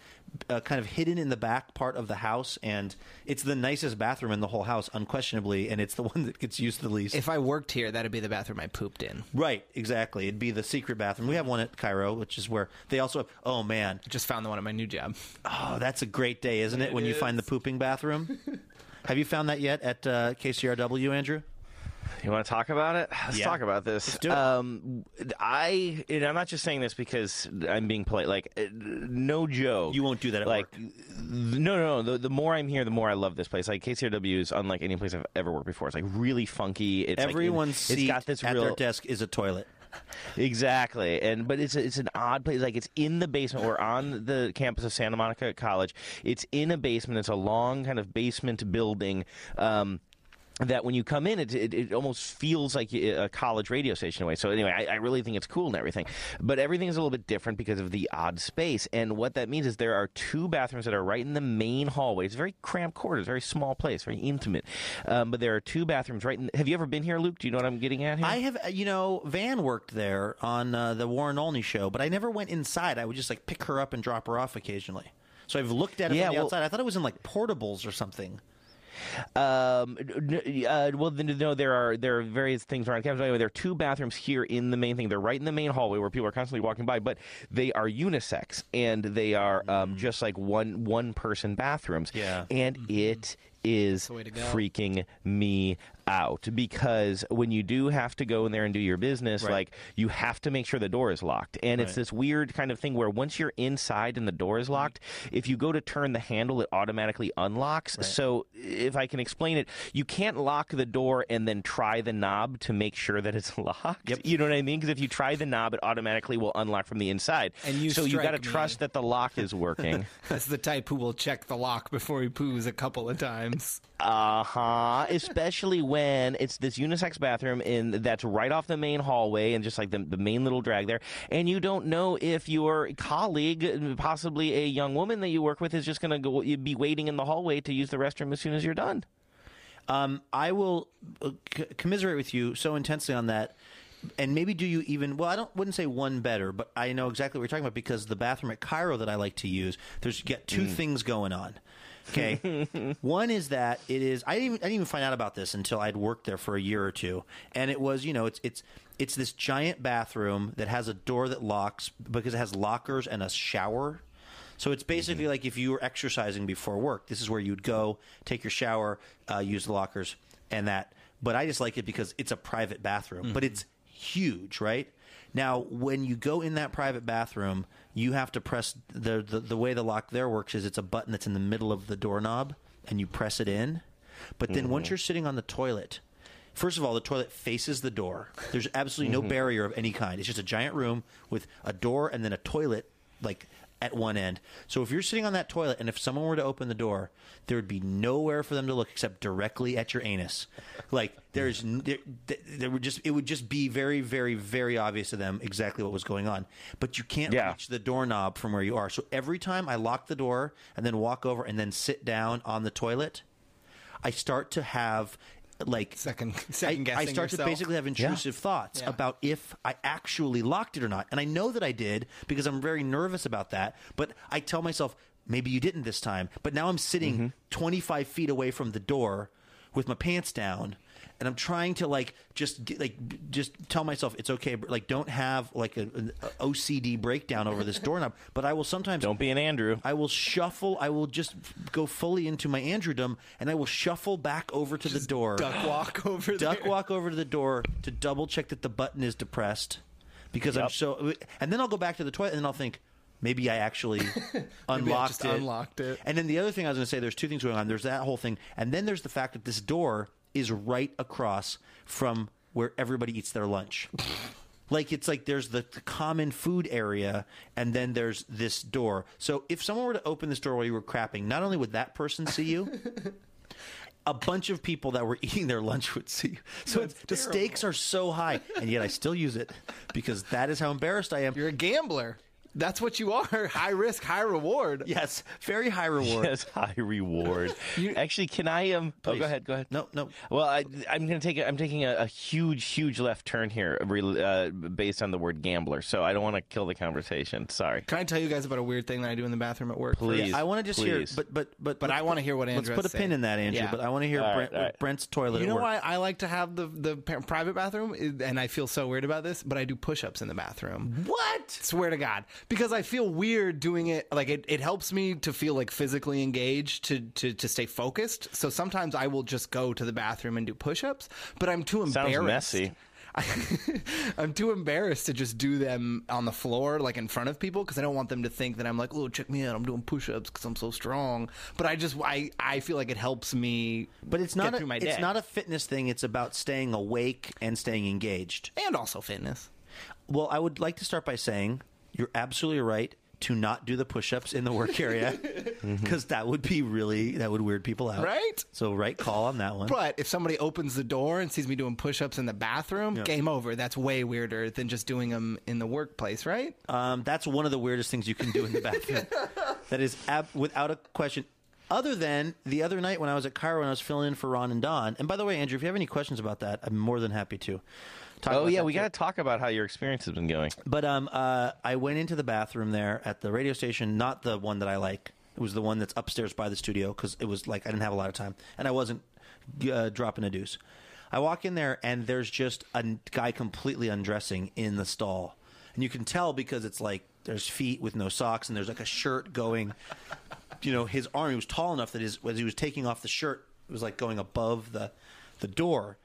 Speaker 4: uh, kind of hidden in the back part of the house, and it's the nicest bathroom in the whole house, unquestionably, and it's the one that gets used the least.
Speaker 5: if I worked here, that'd be the bathroom I pooped in.
Speaker 4: right, exactly. It'd be the secret bathroom. We have one at KIRO, which is where they also have. Oh man,
Speaker 5: I just found the one at my new job.
Speaker 4: oh that's a great day, isn't it? when you find the pooping bathroom. have you found that yet at uh, KCRW, Andrew?
Speaker 6: You want to talk about it? Let's
Speaker 4: Yeah.
Speaker 6: talk about this.
Speaker 4: do it.
Speaker 6: Um, I and I'm not just saying this because I'm being polite. Like, uh, no joke.
Speaker 4: You won't do that at
Speaker 6: like,
Speaker 4: work.
Speaker 6: no, no, no. The, the more I'm here, the more I love this place. Like KCRW is unlike any place I've ever worked before. It's like really funky. It's like,
Speaker 4: Everyone's
Speaker 6: it's
Speaker 4: seat
Speaker 6: got this
Speaker 4: at
Speaker 6: real
Speaker 4: their desk is a toilet.
Speaker 6: Exactly, and but it's it's an odd place. Like it's in the basement. We're on the campus of Santa Monica College. It's in a basement. It's a long kind of basement building. Um, that when you come in, it, it, it almost feels like a college radio station away. So anyway, I, I really think it's cool and everything, but everything is a little bit different because of the odd space. And what that means is there are two bathrooms that are right in the main hallway. It's very cramped quarters, very small place, very intimate. Um, but there are two bathrooms right. In, have you ever been here, Luke? Do you know what I'm getting at here?
Speaker 4: I have, you know, Van worked there on uh, the Warren Olney show, but I never went inside. I would just like pick her up and drop her off occasionally. So I've looked at it
Speaker 6: Yeah,
Speaker 4: from the
Speaker 6: well-
Speaker 4: outside. I thought it was in like portables or something.
Speaker 6: Um, uh, well, then, no, there are there are various things around campus. Anyway, there are two bathrooms here in the main thing. They're right in the main hallway where people are constantly walking by, but they are unisex and they are um, just like one one person bathrooms.
Speaker 4: Yeah.
Speaker 6: and it is
Speaker 5: the way to go.
Speaker 6: freaking me out because when you do have to go in there and do your business,
Speaker 4: Right.
Speaker 6: like you have to make sure the door is locked. And it's this weird kind of thing where once you're inside and the door is locked, if you go to turn the handle, it automatically unlocks. So if I can explain it, you can't lock the door and then try the knob to make sure that it's locked.
Speaker 4: Yep.
Speaker 6: You know what I mean? Because if you try the knob, it automatically will unlock from the inside.
Speaker 5: And you
Speaker 6: so you got to trust that the lock is working.
Speaker 5: That's the type who will check the lock before he poos a couple of times.
Speaker 6: Uh huh. Especially when it's this unisex bathroom in that's right off the main hallway and just like the, the main little drag there, and you don't know if your colleague, possibly a young woman that you work with, is just going to go be waiting in the hallway to use the restroom as soon as you're done.
Speaker 4: Um, I will uh, c- commiserate with you so intensely on that, and maybe do you even? Well, I don't wouldn't say one better, but I know exactly what you're talking about because the bathroom at KIRO that I like to use, there's you get two things going on. Okay, one is that it is. I didn't, even, I didn't even find out about this until I'd worked there for a year or two, and it was you know it's it's it's this giant bathroom that has a door that locks because it has lockers and a shower. So it's basically like if you were exercising before work, this is where you'd go, take your shower, uh, use the lockers, and that. But I just like it because it's a private bathroom, but it's huge, right? Now, when you go in that private bathroom, you have to press the, the the way the lock there works is it's a button that's in the middle of the doorknob, and you press it in. But then once mm-hmm. you're sitting on the toilet, First of all, the toilet faces the door. There's absolutely no mm-hmm. barrier of any kind. It's just a giant room with a door and then a toilet, like at one end. So if you're sitting on that toilet and if someone were to open the door, there would be nowhere for them to look except directly at your anus. Like there's there, there would just it would just be very very very obvious to them exactly what was going on. But you can't
Speaker 6: Yeah.
Speaker 4: reach the doorknob from where you are. So every time I lock the door and then walk over and then sit down on the toilet, I start to have like
Speaker 5: Second,
Speaker 4: I,
Speaker 5: second
Speaker 4: I
Speaker 5: guessing
Speaker 4: start to basically have intrusive thoughts
Speaker 5: Yeah.
Speaker 4: about if I actually locked it or not. And I know that I did because I'm very nervous about that. But I tell myself, maybe you didn't this time. But now I'm sitting
Speaker 5: Mm-hmm.
Speaker 4: 25 feet away from the door with my pants down. And I'm trying to like just get, like just tell myself it's okay, but like don't have like a, an OCD breakdown over this doorknob. But I will sometimes
Speaker 6: Don't be an Andrew.
Speaker 4: I will shuffle. I will just go fully into my Andrewdom, and I will shuffle back over to the door
Speaker 5: duck walk over
Speaker 4: duck
Speaker 5: there.
Speaker 4: walk over to the door to double check that the button is depressed because I'm so and then I'll go back to the toilet and then I'll think maybe I actually unlocked
Speaker 5: just
Speaker 4: it.
Speaker 5: unlocked it.
Speaker 4: And then the other thing I was going to say there's two things going on. There's that whole thing and then there's the fact that this door is right across from where everybody eats their lunch. Like it's like there's the common food area, and then there's this door. So if someone were to open this door while you were crapping, not only would that person see you, a bunch of people that were eating their lunch would see you. So it's, the stakes are so high, and yet I still use it because that is how embarrassed I am.
Speaker 5: You're a gambler. That's what you are. High risk, high reward.
Speaker 4: yes, very high reward.
Speaker 6: Yes, high reward. Actually, can I um? Oh, go ahead. Go ahead.
Speaker 4: No, no.
Speaker 6: Well, I, I'm going to take. A, I'm taking a, a huge, huge left turn here, uh, based on the word gambler. So I don't want to kill the conversation. Sorry.
Speaker 5: Can I tell you guys about a weird thing that I do in the bathroom at work?
Speaker 6: Please.
Speaker 4: I want to just hear,
Speaker 6: please.
Speaker 4: but but but
Speaker 5: But I wanna hear what Andrew.
Speaker 4: Let's put a
Speaker 5: has
Speaker 4: pin in that, Andrew.
Speaker 5: Yeah.
Speaker 4: But I want to hear
Speaker 6: All right,
Speaker 4: Brent,
Speaker 6: all right.
Speaker 4: Brent's toilet.
Speaker 5: You
Speaker 4: at
Speaker 5: know
Speaker 4: work.
Speaker 5: why I like to have the the private bathroom, and I feel so weird about this, but I do push-ups in the bathroom.
Speaker 4: What?
Speaker 5: Swear to God, because I feel weird doing it. Like it, it helps me to feel like physically engaged to, to to stay focused. So sometimes I will just go to the bathroom and do push-ups, but I'm too embarrassed.
Speaker 6: Sounds
Speaker 5: embarrassed.
Speaker 6: messy.
Speaker 5: I'm too embarrassed to just do them on the floor, like in front of people, because I don't want them to think that I'm like, oh, check me out, I'm doing push-ups because I'm so strong. But I just, I, I feel like it helps me.
Speaker 4: But it's
Speaker 5: get
Speaker 4: not
Speaker 5: through
Speaker 4: a,
Speaker 5: my
Speaker 4: it's
Speaker 5: day.
Speaker 4: not a fitness thing. It's about staying awake and staying engaged.
Speaker 5: and also fitness.
Speaker 4: Well, I would like to start by saying you're absolutely right to not do the push-ups in the work area because that would be really that would weird people out.
Speaker 5: Right?
Speaker 4: So right call on that one.
Speaker 5: But if somebody opens the door and sees me doing push-ups in the bathroom, game over. That's way weirder than just doing them in the workplace, right?
Speaker 4: Um, that's one of the weirdest things you can do in the bathroom. that is ab- without a question. Other than the other night when I was at KIRO and I was filling in for Ron and Don. And by the way, Andrew, if you have any questions about that, I'm more than happy to.
Speaker 6: Oh yeah, we got to talk about how your experience has been going.
Speaker 4: But um, uh, I went into the bathroom there at the radio station, not the one that I like. It was the one that's upstairs by the studio because it was like I didn't have a lot of time and I wasn't uh, dropping a deuce. I walk in there and there's just a guy completely undressing in the stall, and you can tell because it's like there's feet with no socks and there's like a shirt going. You know, his arm he was tall enough that his as he was taking off the shirt, it was like going above the the door.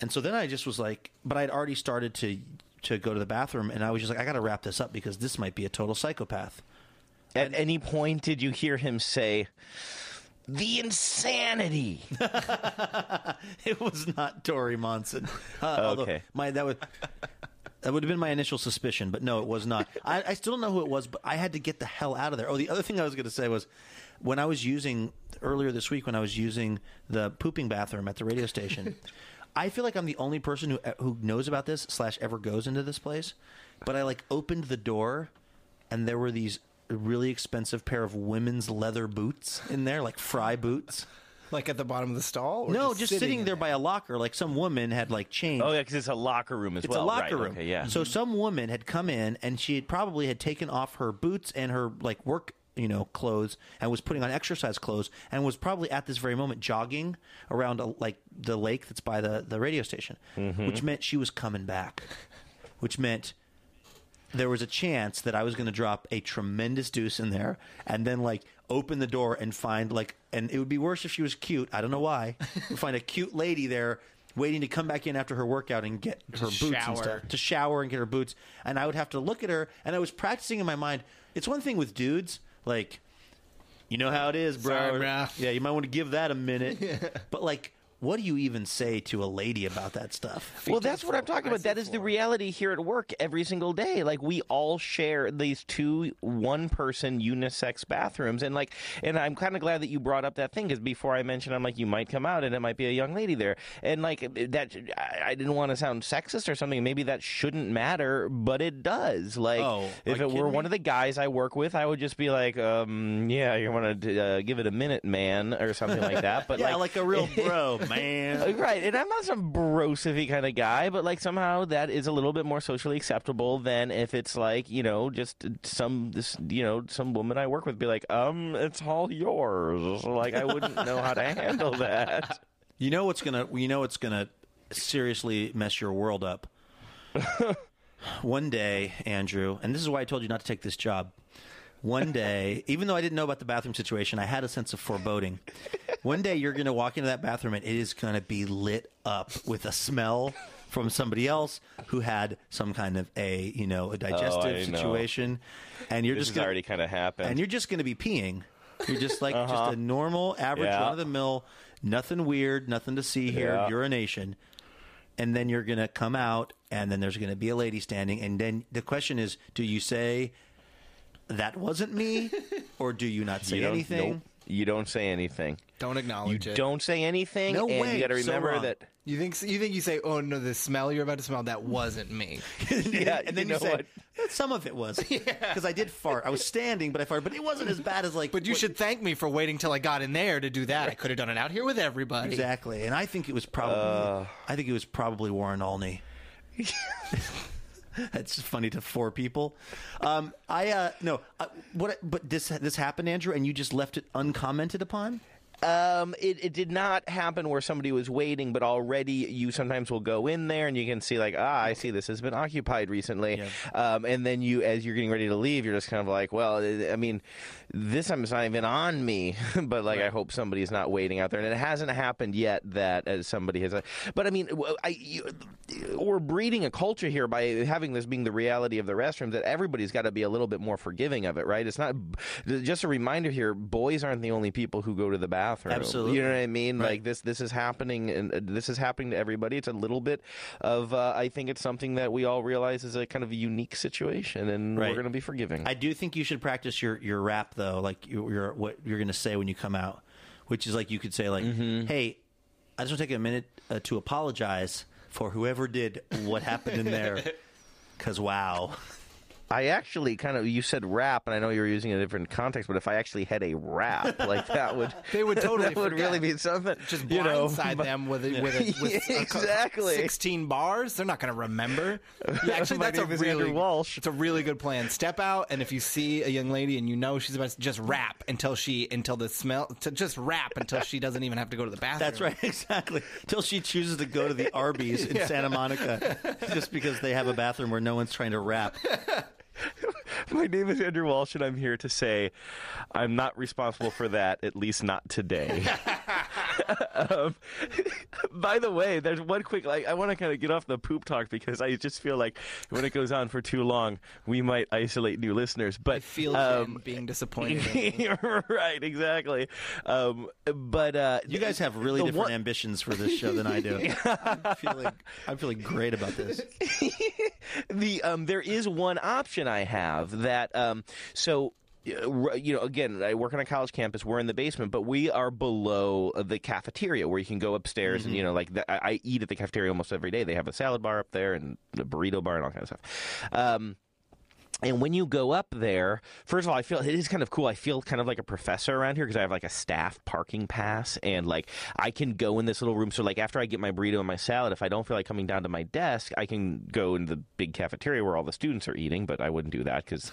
Speaker 4: And so then I just was like, but I'd already started to to go to the bathroom, and I was just like, I got to wrap this up because this might be a total psychopath.
Speaker 6: At any point, did you hear him say, "The insanity"?
Speaker 4: It was not Dori Monson. Uh, although
Speaker 6: Okay.
Speaker 4: my that would that would have been my initial suspicion, but no, it was not. I, I still don't know who it was, but I had to get the hell out of there. Oh, the other thing I was going to say was when I was using earlier this week when I was using the pooping bathroom at the radio station. I feel like I'm the only person who eh, who knows about this slash ever goes into this place, but I like opened the door, and there were these really expensive pair of women's leather boots in there, like Frye boots.
Speaker 5: Like at the bottom of the stall? Or
Speaker 4: No, just, sitting,
Speaker 5: in
Speaker 4: there by a locker, like some woman had like changed.
Speaker 6: Oh yeah, because it's a locker room as
Speaker 4: It's
Speaker 6: well.
Speaker 4: It's a locker
Speaker 6: right,
Speaker 4: room.
Speaker 6: Okay, yeah.
Speaker 4: So some woman had come in and she had probably had taken off her boots and her like work, you know, clothes and was putting on exercise clothes and was probably at this very moment jogging around a, like the lake that's by the the radio station,
Speaker 6: Mm-hmm.
Speaker 4: which meant she was coming back, which meant there was a chance that I was going to drop a tremendous deuce in there and then like open the door and find like and it would be worse if she was cute. I don't know why. Find a cute lady there waiting to come back in after her workout and get her boots and stuff to shower and get her boots and I would have to look at her and I was practicing in my mind. It's one thing with dudes like you know how it is, bro.
Speaker 5: Sorry, bro.
Speaker 4: Yeah, you might want to give that a minute. But like what do you even say to a lady about that stuff?
Speaker 6: Well, that's what I'm talking about. That is the reality here at work every single day. Like we all share these two one-person unisex bathrooms, and like, and I'm kind of glad that you brought up that thing because before I mentioned, I'm like, you might come out and it might be a young lady there, and like that. I I didn't want to sound sexist or something. Maybe that shouldn't matter, but it does. Like,
Speaker 4: Oh,
Speaker 6: if it were
Speaker 4: kidding
Speaker 6: one of the guys I work with, I would just be like, um, yeah, you want to uh, give it a minute, man, or something like that. But
Speaker 4: yeah,
Speaker 6: like,
Speaker 4: like, a real bro, man.
Speaker 6: Right, and I'm not some brosify kind of guy, but like somehow that is a little bit more socially acceptable than if it's like you know just some this you know some woman I work with be like, um, it's all yours. Like I wouldn't know how to handle that.
Speaker 4: You know what's gonna you know what's gonna seriously mess your world up. One day, Andrew, and this is why I told you not to take this job. One day, even though I didn't know about the bathroom situation, I had a sense of foreboding. One day you're gonna walk into that bathroom and it is gonna be lit up with a smell from somebody else who had some kind of a you know a digestive
Speaker 6: Oh, I know.
Speaker 4: situation, and you're
Speaker 6: This
Speaker 4: just
Speaker 6: has
Speaker 4: gonna,
Speaker 6: already kind of happened.
Speaker 4: and you're just going to be peeing. You're just like just a normal, average,
Speaker 6: Uh-huh. Yeah.
Speaker 4: run of the mill, nothing weird, nothing to see here,
Speaker 6: Yeah.
Speaker 4: urination. And then you're going to come out, and then there's going to be a lady standing. And then the question is do you say, that wasn't me? Or do you not say
Speaker 6: you
Speaker 4: anything?
Speaker 6: nope, you don't say anything.
Speaker 5: Don't
Speaker 6: You
Speaker 5: acknowledge it.
Speaker 6: don't say anything,
Speaker 4: No
Speaker 6: and
Speaker 4: way,
Speaker 6: you got to
Speaker 4: so
Speaker 6: remember
Speaker 4: wrong.
Speaker 6: that.
Speaker 5: You think you think you say, "Oh no, the smell you're about to smell that wasn't me."
Speaker 6: Yeah,
Speaker 4: and then
Speaker 6: you
Speaker 4: you, say,
Speaker 6: what?
Speaker 4: "Eh, some of it was. Because I did fart. I was standing, but I farted. But it wasn't as bad as like.
Speaker 5: But you
Speaker 4: what-
Speaker 5: should thank me for waiting till I got in there to do that. I could have done it out here with everybody.
Speaker 4: Exactly, and I think it was probably
Speaker 6: Uh.
Speaker 4: I think it was probably Warren Olney. That's funny to four people. Um, I uh, no, uh, what? But this this happened, Andrew, and you just left it uncommented upon.
Speaker 6: Um, it, it did not happen where somebody was waiting, but already you sometimes will go in there and you can see like, ah, I see this has been occupied recently. Um, and then you, as you're getting ready to leave, you're just kind of like, well, I mean, this time it's not even on me, but like I hope somebody's not waiting out there, and it hasn't happened yet that as somebody has. But I mean, I, you, we're breeding a culture here by having this being the reality of the restroom that everybody's got to be a little bit more forgiving of it, right? It's not just a reminder here. Boys aren't the only people who go to the bathroom.
Speaker 4: Absolutely.
Speaker 6: you know what I mean. Like this, this is happening, and uh, this is happening to everybody. It's a little bit of. Uh, I think it's something that we all realize is a kind of a unique situation, and
Speaker 4: Right.
Speaker 6: we're going to be forgiving.
Speaker 4: I do think you should practice your your rap though, like your, your what you're going to say when you come out, which is like you could say like,
Speaker 6: Mm-hmm.
Speaker 4: "Hey, I just want to take a minute uh, to apologize for whoever did what happened in there, because wow."
Speaker 6: I actually kind of you said rap, and I know you were using a different context, but if I actually had a rap, like that would
Speaker 5: They would totally
Speaker 6: that would
Speaker 5: forget.
Speaker 6: really be something.
Speaker 5: Just
Speaker 6: you know,
Speaker 5: blindside
Speaker 6: but-
Speaker 5: them with a, with, a, with a
Speaker 6: Exactly.
Speaker 5: sixteen bars. They're not going to remember. Yeah, actually, that's a
Speaker 6: name is
Speaker 5: really
Speaker 6: Walsh.
Speaker 5: It's a really good plan. Step out, and if you see a young lady and you know she's about to just rap until she until the smell to just rap until she doesn't even have to go to the bathroom.
Speaker 4: That's right, exactly. Till she chooses to go to the Arby's in Santa Monica, just because they have a bathroom where no one's trying to rap.
Speaker 6: My name is Andrew Walsh, and I'm here to say I'm not responsible for that, at least not today. um, by the way, there's one quick. Like, I want to kind of get off the poop talk because I just feel like when it goes on for too long, we might isolate new listeners. But
Speaker 5: I feel
Speaker 6: um,
Speaker 5: being disappointed. in me.
Speaker 6: You're right, exactly. Um, but uh,
Speaker 4: You guys have really different
Speaker 6: one-
Speaker 4: ambitions for this show than I do. I'm feeling, I'm feeling great about this.
Speaker 6: the um, there is one option I have that um, so. You know, again, I work on a college campus. We're in the basement, but we are below the cafeteria, where you can go upstairs and you know, like the, I, I eat at the cafeteria almost every day. They have a salad bar up there and a burrito bar and all kinds of stuff. Um, and when you go up there, first of all, I feel it is kind of cool. I feel kind of like a professor around here because I have like a staff parking pass, and like I can go in this little room. So like after I get my burrito and my salad, if I don't feel like coming down to my desk, I can go into the big cafeteria where all the students are eating. But I wouldn't do that because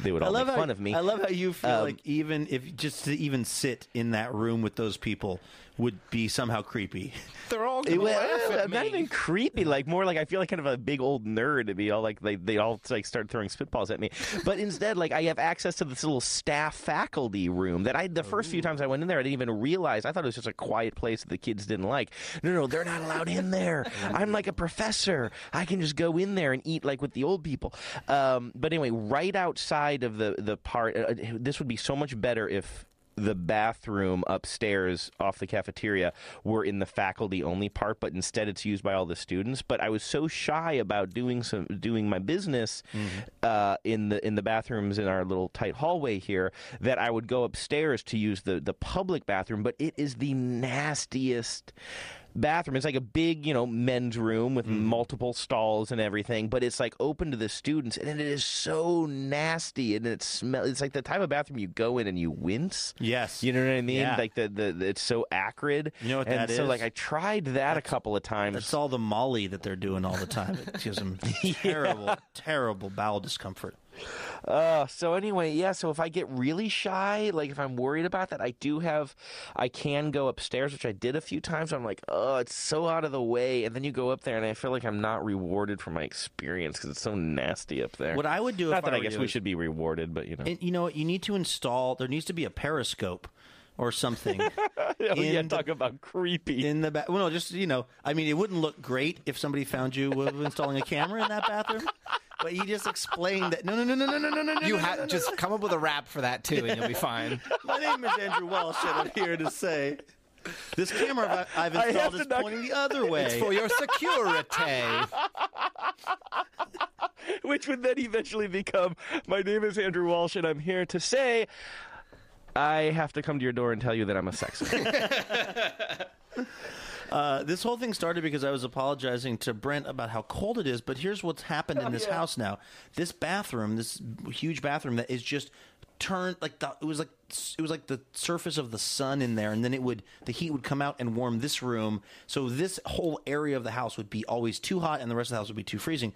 Speaker 6: they would all make
Speaker 4: how,
Speaker 6: fun of me.
Speaker 4: I love how you feel
Speaker 6: Um,
Speaker 4: like even if just to even sit in that room with those people would be somehow creepy.
Speaker 5: They're all going to
Speaker 6: well,
Speaker 5: laugh at
Speaker 6: not
Speaker 5: me.
Speaker 6: even creepy. Like more like I feel like kind of a big old nerd to be all like they they all like start throwing spitballs at me. But instead, like I have access to this little staff faculty room that I the first few times I went in there I didn't even realize. I thought it was just a quiet place that the kids didn't like. No, no, they're not allowed in there. I'm like a professor. I can just go in there and eat like with the old people. Um, but anyway, right outside of the the part, uh, this would be so much better if the bathroom upstairs off the cafeteria were in the faculty only part but instead it's used by all the students. But i was so shy about doing some doing my business uh, in the in the bathrooms in our little tight hallway here that i would go upstairs to use the the public bathroom. But it is the nastiest bathroom. It's like a big, you know, men's room with mm-hmm. multiple stalls and everything, but it's like open to the students, and it is so nasty, and it smell. It's like the type of bathroom you go in and you wince.
Speaker 4: Yes.
Speaker 6: you know what I mean.
Speaker 4: Yeah.
Speaker 6: Like the, the the it's so acrid.
Speaker 4: You know what
Speaker 6: and
Speaker 4: that
Speaker 6: so
Speaker 4: is?
Speaker 6: like I tried that a couple of times.
Speaker 4: That's all the Molly that they're doing all the time. It gives them terrible, terrible bowel discomfort.
Speaker 6: Uh, so anyway, yeah. So if I get really shy, like if I'm worried about that, I do have, I can go upstairs, which I did a few times. I'm like, oh, it's so out of the way, and then you go up there, and I feel like I'm not rewarded for my experience because it's so nasty up there.
Speaker 4: What I would do
Speaker 6: not
Speaker 4: if
Speaker 6: that
Speaker 4: I
Speaker 6: I, guess we
Speaker 4: is-
Speaker 6: should be rewarded, but you know,
Speaker 4: And you know? You need to install. There needs to be a periscope or something
Speaker 6: oh, yeah,
Speaker 4: the-
Speaker 6: talk about creepy.
Speaker 4: in the back. Well, no, just you know. I mean, it wouldn't look great if somebody found you installing a camera in that bathroom. But you just explained that. No, no, no, no, no, no, no, no.
Speaker 5: You
Speaker 4: no, no,
Speaker 5: have
Speaker 4: no, no.
Speaker 5: just come up with a rap for that too, and you'll be fine.
Speaker 4: My name is Andrew Walsh, and I'm here to say this camera I- I've installed
Speaker 6: to
Speaker 4: is
Speaker 6: knock-
Speaker 4: pointing the other way.
Speaker 5: It's for your security.
Speaker 6: which would then eventually become my name is Andrew Walsh and I'm here to say I have to come to your door and tell you that I'm a sex offender.
Speaker 4: Uh, this whole thing started because I was apologizing to Brent about how cold it is, but here's what's happened in this house now. This bathroom, this huge bathroom that is just turned like the it was like it was like the surface of the sun in there and then it would the heat would come out and warm this room. So this whole area of the house would be always too hot and the rest of the house would be too freezing.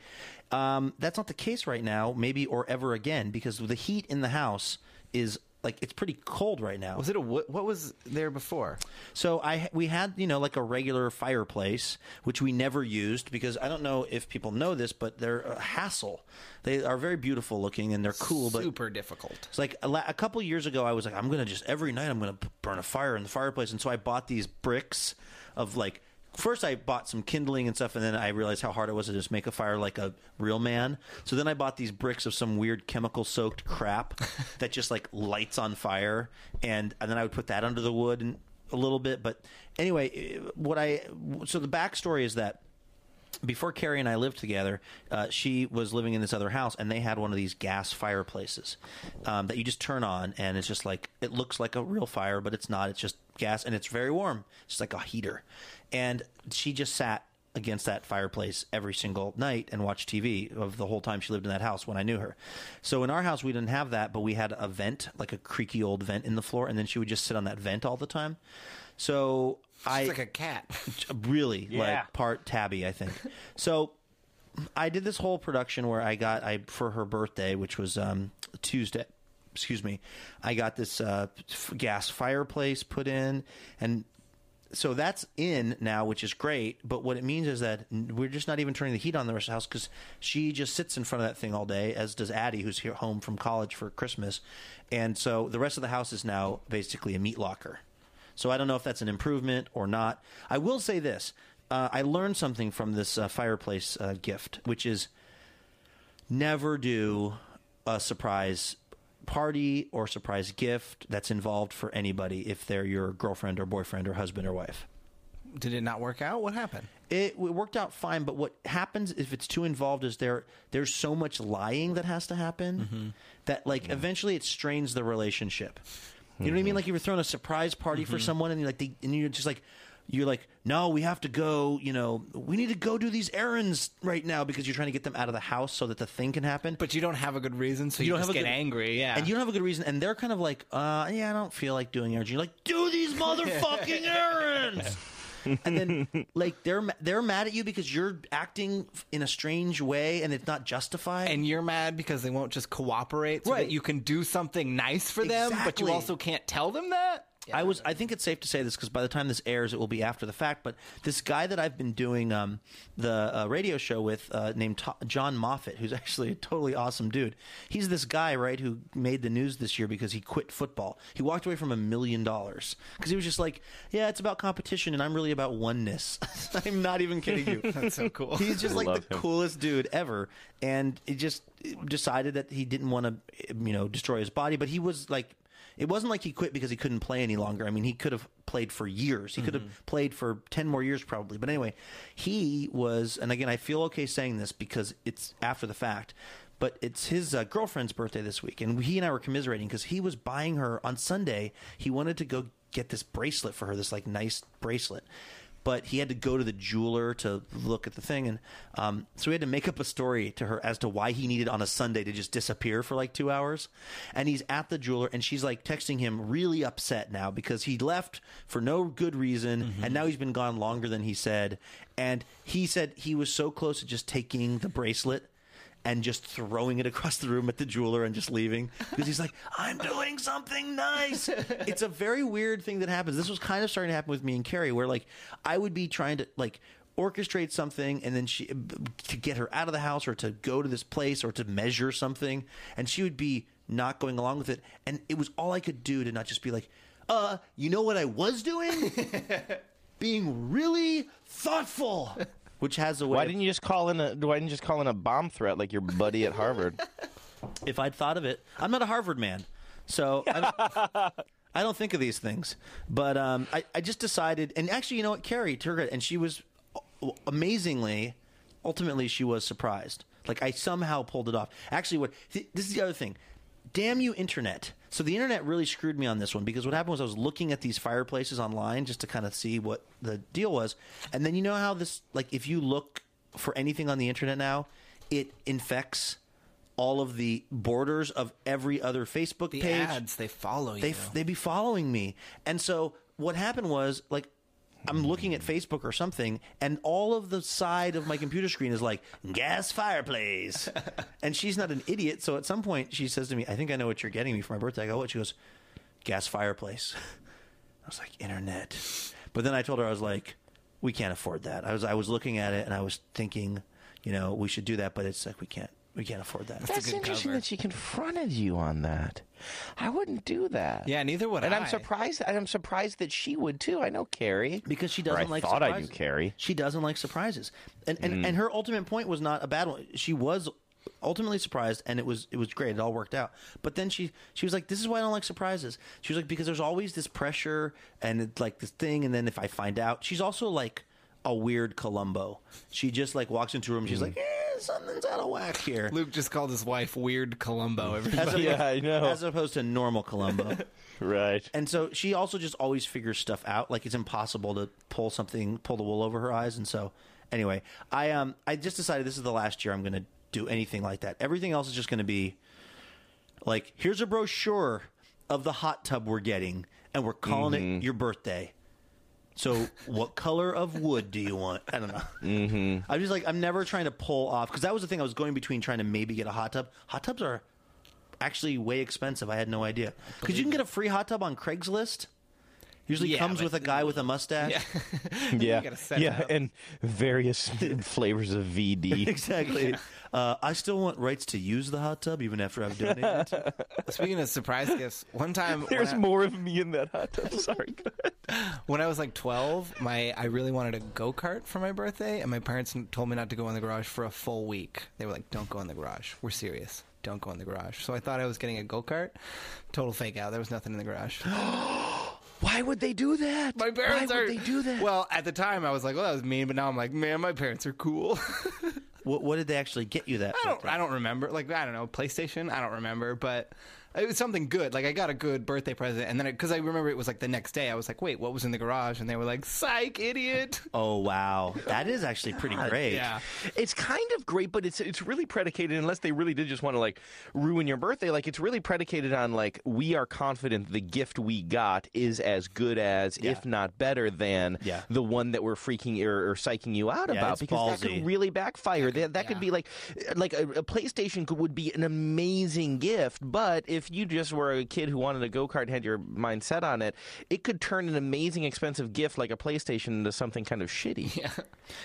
Speaker 4: Um, that's not the case right now maybe or ever again because the heat in the house is like it's pretty cold right now.
Speaker 5: Was it a? What was there before?
Speaker 4: So I we had you know like a regular fireplace which we never used because I don't know if people know this, but they're a hassle. They are very beautiful looking and they're cool, but
Speaker 5: Super difficult.
Speaker 4: it's like a, a couple years ago, I was like, I'm gonna just every night I'm gonna burn a fire in the fireplace, and so I bought these bricks of like. First, I bought some kindling and stuff, and then I realized how hard it was to just make a fire like a real man. So then I bought these bricks of some weird chemical-soaked crap that just like lights on fire, and and then I would put that under the wood and a little bit. But anyway, eh, what I so the backstory is that before Carrie and I lived together, uh, she was living in this other house, and they had one of these gas fireplaces um, that you just turn on, and it's just like it looks like a real fire, but it's not. It's just gas, and it's very warm. It's like a heater, and she just sat against that fireplace every single night and watched TV of the whole time she lived in that house when I knew her. So in our house we didn't have that, but we had a vent, like a creaky old vent in the floor, and then she would just sit on that vent all the time. So I
Speaker 5: like a cat.
Speaker 4: really
Speaker 6: Yeah.
Speaker 4: like part tabby i think so i did this whole production where i got i for her birthday which was um tuesday excuse me i got this uh f- gas fireplace put in and so that's in now, which is great. But what it means is that we're just not even turning the heat on the rest of the house because she just sits in front of that thing all day, as does Addie, who's here home from college for Christmas. And so the rest of the house is now basically a meat locker. So I don't know if that's an improvement or not. I will say this: uh, I learned something from this uh, fireplace uh, gift, which is never do a surprise party or surprise gift that's involved for anybody if they're your girlfriend or boyfriend or husband or wife.
Speaker 5: Did it not work out? What happened?
Speaker 4: It, it worked out fine, but what happens if it's too involved is there there's so much lying that has to happen that like eventually it strains the relationship. You know what I mean? Like you were throwing a surprise party for someone, and you're like, they, and you're just like, you're like, no, we have to go. You know, we need to go do these errands right now because you're trying to get them out of the house so that the thing can happen.
Speaker 5: But you don't have a good reason, so you,
Speaker 4: don't
Speaker 5: just
Speaker 4: have a
Speaker 5: get
Speaker 4: good-
Speaker 5: angry. Yeah,
Speaker 4: and you don't have a good reason, and they're kind of like, uh, yeah, I don't feel like doing errands. You're like, do these motherfucking errands. and then, like, they're they're mad at you because you're acting in a strange way, and it's not justified.
Speaker 5: and you're mad because they won't just cooperate, so
Speaker 4: Right.
Speaker 5: that you can do something nice for them, but you also can't tell them that.
Speaker 4: I was. I think it's safe to say this because by the time this airs, it will be after the fact. But this guy that I've been doing um, the uh, radio show with, uh, named To- John Moffitt, who's actually a totally awesome dude. He's this guy, right, who made the news this year because he quit football. He walked away from a million dollars because he was just like, "Yeah, it's about competition, and I'm really about oneness." I'm not even kidding you.
Speaker 5: That's so cool.
Speaker 4: He's just like the
Speaker 6: him.
Speaker 4: coolest dude ever, and he just decided that he didn't want to, you know, destroy his body. But he was like, it wasn't like he quit because he couldn't play any longer. I mean, he could have played for years. He could have played for ten more years probably. But anyway, he was, and again, I feel okay saying this because it's after the fact. But it's his uh, girlfriend's birthday this week, and he and I were commiserating because he was buying her on Sunday. He wanted to go get this bracelet for her, this like nice bracelet but he had to go to the jeweler to look at the thing and um, so we had to make up a story to her as to why he needed on a sunday to just disappear for like two hours. And he's at the jeweler and she's like texting him really upset now because he left for no good reason and now he's been gone longer than he said. And he said he was so close to just taking the bracelet and just throwing it across the room at the jeweler and just leaving because he's like, I'm doing something nice. it's a very weird thing that happens. This was kind of starting to happen with me and Carrie, where like I would be trying to like orchestrate something and then she to get her out of the house or to go to this place or to measure something and she would be not going along with it and it was all I could do to not just be like uh you know what I was doing being really thoughtful which has a way
Speaker 6: Why didn't you just call in a Why didn't you just call in a bomb threat like your buddy at Harvard?
Speaker 4: if I'd thought of it. I'm not a Harvard man, so I don't, I don't think of these things. But um, I, I just decided, and actually, you know what, Carrie to her credit, and she was amazingly, ultimately, she was surprised. Like I somehow pulled it off. Actually, what th- this is the other thing. Damn you, internet! So the internet really screwed me on this one because what happened was I was looking at these fireplaces online just to kind of see what the deal was, and then you know how this like if you look for anything on the internet now, it infects all of the borders of every other Facebook
Speaker 5: the
Speaker 4: page.
Speaker 5: ads they follow you.
Speaker 4: they they be following me. And so what happened was like I'm looking at Facebook or something, and all of the side of my computer screen is like gas fireplace. and she's not an idiot, so at some point she says to me, "I think I know what you're getting me for my birthday." I go, "What?" She goes, "Gas fireplace." I was like, "Internet," but then I told her I was like, "We can't afford that." I was I was looking at it and I was thinking, you know, we should do that, but it's like we can't we can't afford that.
Speaker 6: That's
Speaker 5: good
Speaker 6: interesting
Speaker 5: cover.
Speaker 6: that she confronted you on that. I wouldn't do that.
Speaker 5: Yeah, neither would
Speaker 6: and
Speaker 5: I.
Speaker 6: I'm surprised. And I'm surprised that she would too. I know Carrie
Speaker 4: because she doesn't like surprises.
Speaker 6: I
Speaker 4: like
Speaker 6: thought I knew Carrie.
Speaker 4: She doesn't like surprises, and and, and her ultimate point was not a bad one. She was ultimately surprised, and it was it was great. It all worked out. But then she she was like, "This is why I don't like surprises." She was like, "Because there's always this pressure and it's like this thing, and then if I find out, she's also like." A weird Columbo. She just like walks into a room. She's like, eh, "Something's out of whack here."
Speaker 5: Luke just called his wife Weird Columbo.
Speaker 4: As
Speaker 5: Everybody.
Speaker 4: opposed,
Speaker 6: Yeah, I know.
Speaker 4: As opposed to normal Columbo.
Speaker 6: Right.
Speaker 4: And so she also just always figures stuff out. Like it's impossible to pull something, pull the wool over her eyes. And so, anyway, I um I just decided this is the last year I'm going to do anything like that. Everything else is just going to be like here's a brochure of the hot tub we're getting, and we're calling it your birthday. So, what color of wood do you want? I don't know. Mm-hmm. I'm just like I'm never trying to pull off because that was the thing I was going between trying to maybe get a hot tub. Hot tubs are actually way expensive. I had no idea because you can get a free hot tub on Craigslist. Usually
Speaker 5: Yeah,
Speaker 4: comes with a guy with a mustache.
Speaker 6: Yeah.
Speaker 5: gotta set
Speaker 6: yeah. And various flavors of VD.
Speaker 4: exactly. Uh, I still want rights to use the hot tub even after I've donated.
Speaker 5: Speaking of surprise gifts, one time when
Speaker 6: There's
Speaker 5: I-
Speaker 6: more of me in that hot tub. Sorry. Go ahead.
Speaker 5: when I was like 12, my I really wanted a go kart for my birthday, and my parents told me not to go in the garage for a full week. They were like, "Don't go in the garage. We're serious. Don't go in the garage." So I thought I was getting a go kart. Total fake out. There was nothing in the garage.
Speaker 6: Why would they do that?
Speaker 5: My parents
Speaker 6: Why
Speaker 5: are.
Speaker 6: would they do that?
Speaker 5: Well, at the time I was like, "Well, that was mean," but now I'm like, "Man, my parents are cool."
Speaker 4: what, what did they actually get you that?
Speaker 5: I don't. I don't remember. Like I don't know PlayStation. I don't remember, but it was something good. Like I got a good birthday present, and then because I remember it was like the next day, I was like, "Wait, what was in the garage?" And they were like, "Psych, idiot."
Speaker 4: Oh wow, that is actually pretty great.
Speaker 5: Yeah.
Speaker 6: it's kind of great, but it's it's really predicated unless they really did just want to like ruin your birthday. Like it's really predicated on like we are confident the gift we got is as good as, if not better than,
Speaker 4: Yeah.
Speaker 6: the one that we're freaking or, or psyching you out
Speaker 4: Yeah,
Speaker 6: about because that could really backfire. That that, could be like like a, a PlayStation could, would be an amazing gift, but if you just were a kid who wanted a go kart and had your mind set on it, it could turn an amazing expensive gift like a PlayStation into something kind of shitty. Yeah.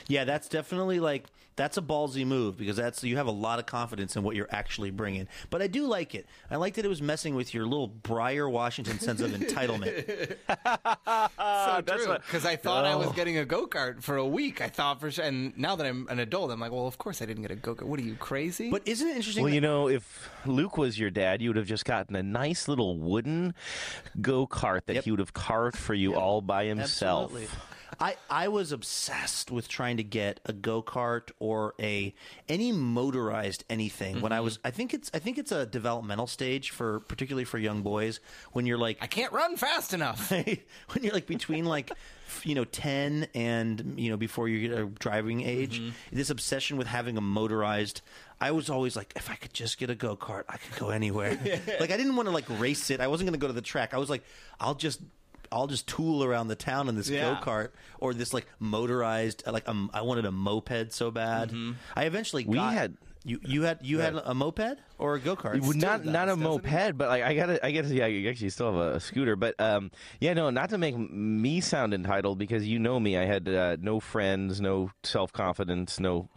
Speaker 4: Yeah, that's definitely like that's a ballsy move because that's you have a lot of confidence in what you're actually bringing. But I do like it. I like that it was messing with your little Briar Washington sense of entitlement.
Speaker 5: so true. Because I thought I was oh. getting a go kart for a week. I thought for sure, and now that I'm an adult, I'm like, well, of course I didn't get a go kart. What are you crazy?
Speaker 4: But isn't it interesting?
Speaker 6: Well,
Speaker 4: that-
Speaker 6: you know, if Luke was your dad, you would have just gotten a nice little wooden go kart that
Speaker 4: Yep.
Speaker 6: he would have carved for you all by himself.
Speaker 4: Absolutely. I, I was obsessed with trying to get a go kart or a any motorized anything when I
Speaker 6: Mm-hmm.
Speaker 4: was I think it's I think it's a developmental stage for particularly for young boys when you're like
Speaker 5: I can't run fast enough.
Speaker 4: when you're like between like you know 10 and you know before you get a driving age
Speaker 6: Mm-hmm.
Speaker 4: this obsession with having a motorized i was always like if i could just get a go-kart i could go anywhere like i didn't want to like race it i wasn't going to go to the track i was like i'll just I'll just tool around the town in this
Speaker 5: Yeah.
Speaker 4: go kart or this like motorized like um, I wanted a moped so bad. I eventually
Speaker 6: Mm-hmm. We
Speaker 4: got,
Speaker 6: had-
Speaker 4: you you had you had a moped or a go kart.
Speaker 6: Would not
Speaker 5: does,
Speaker 6: not a
Speaker 5: doesn't
Speaker 6: moped, but like I gotta I gotta yeah you actually still have a, a scooter, but um yeah no not to make me sound entitled because you know me I had uh, no friends no self confidence no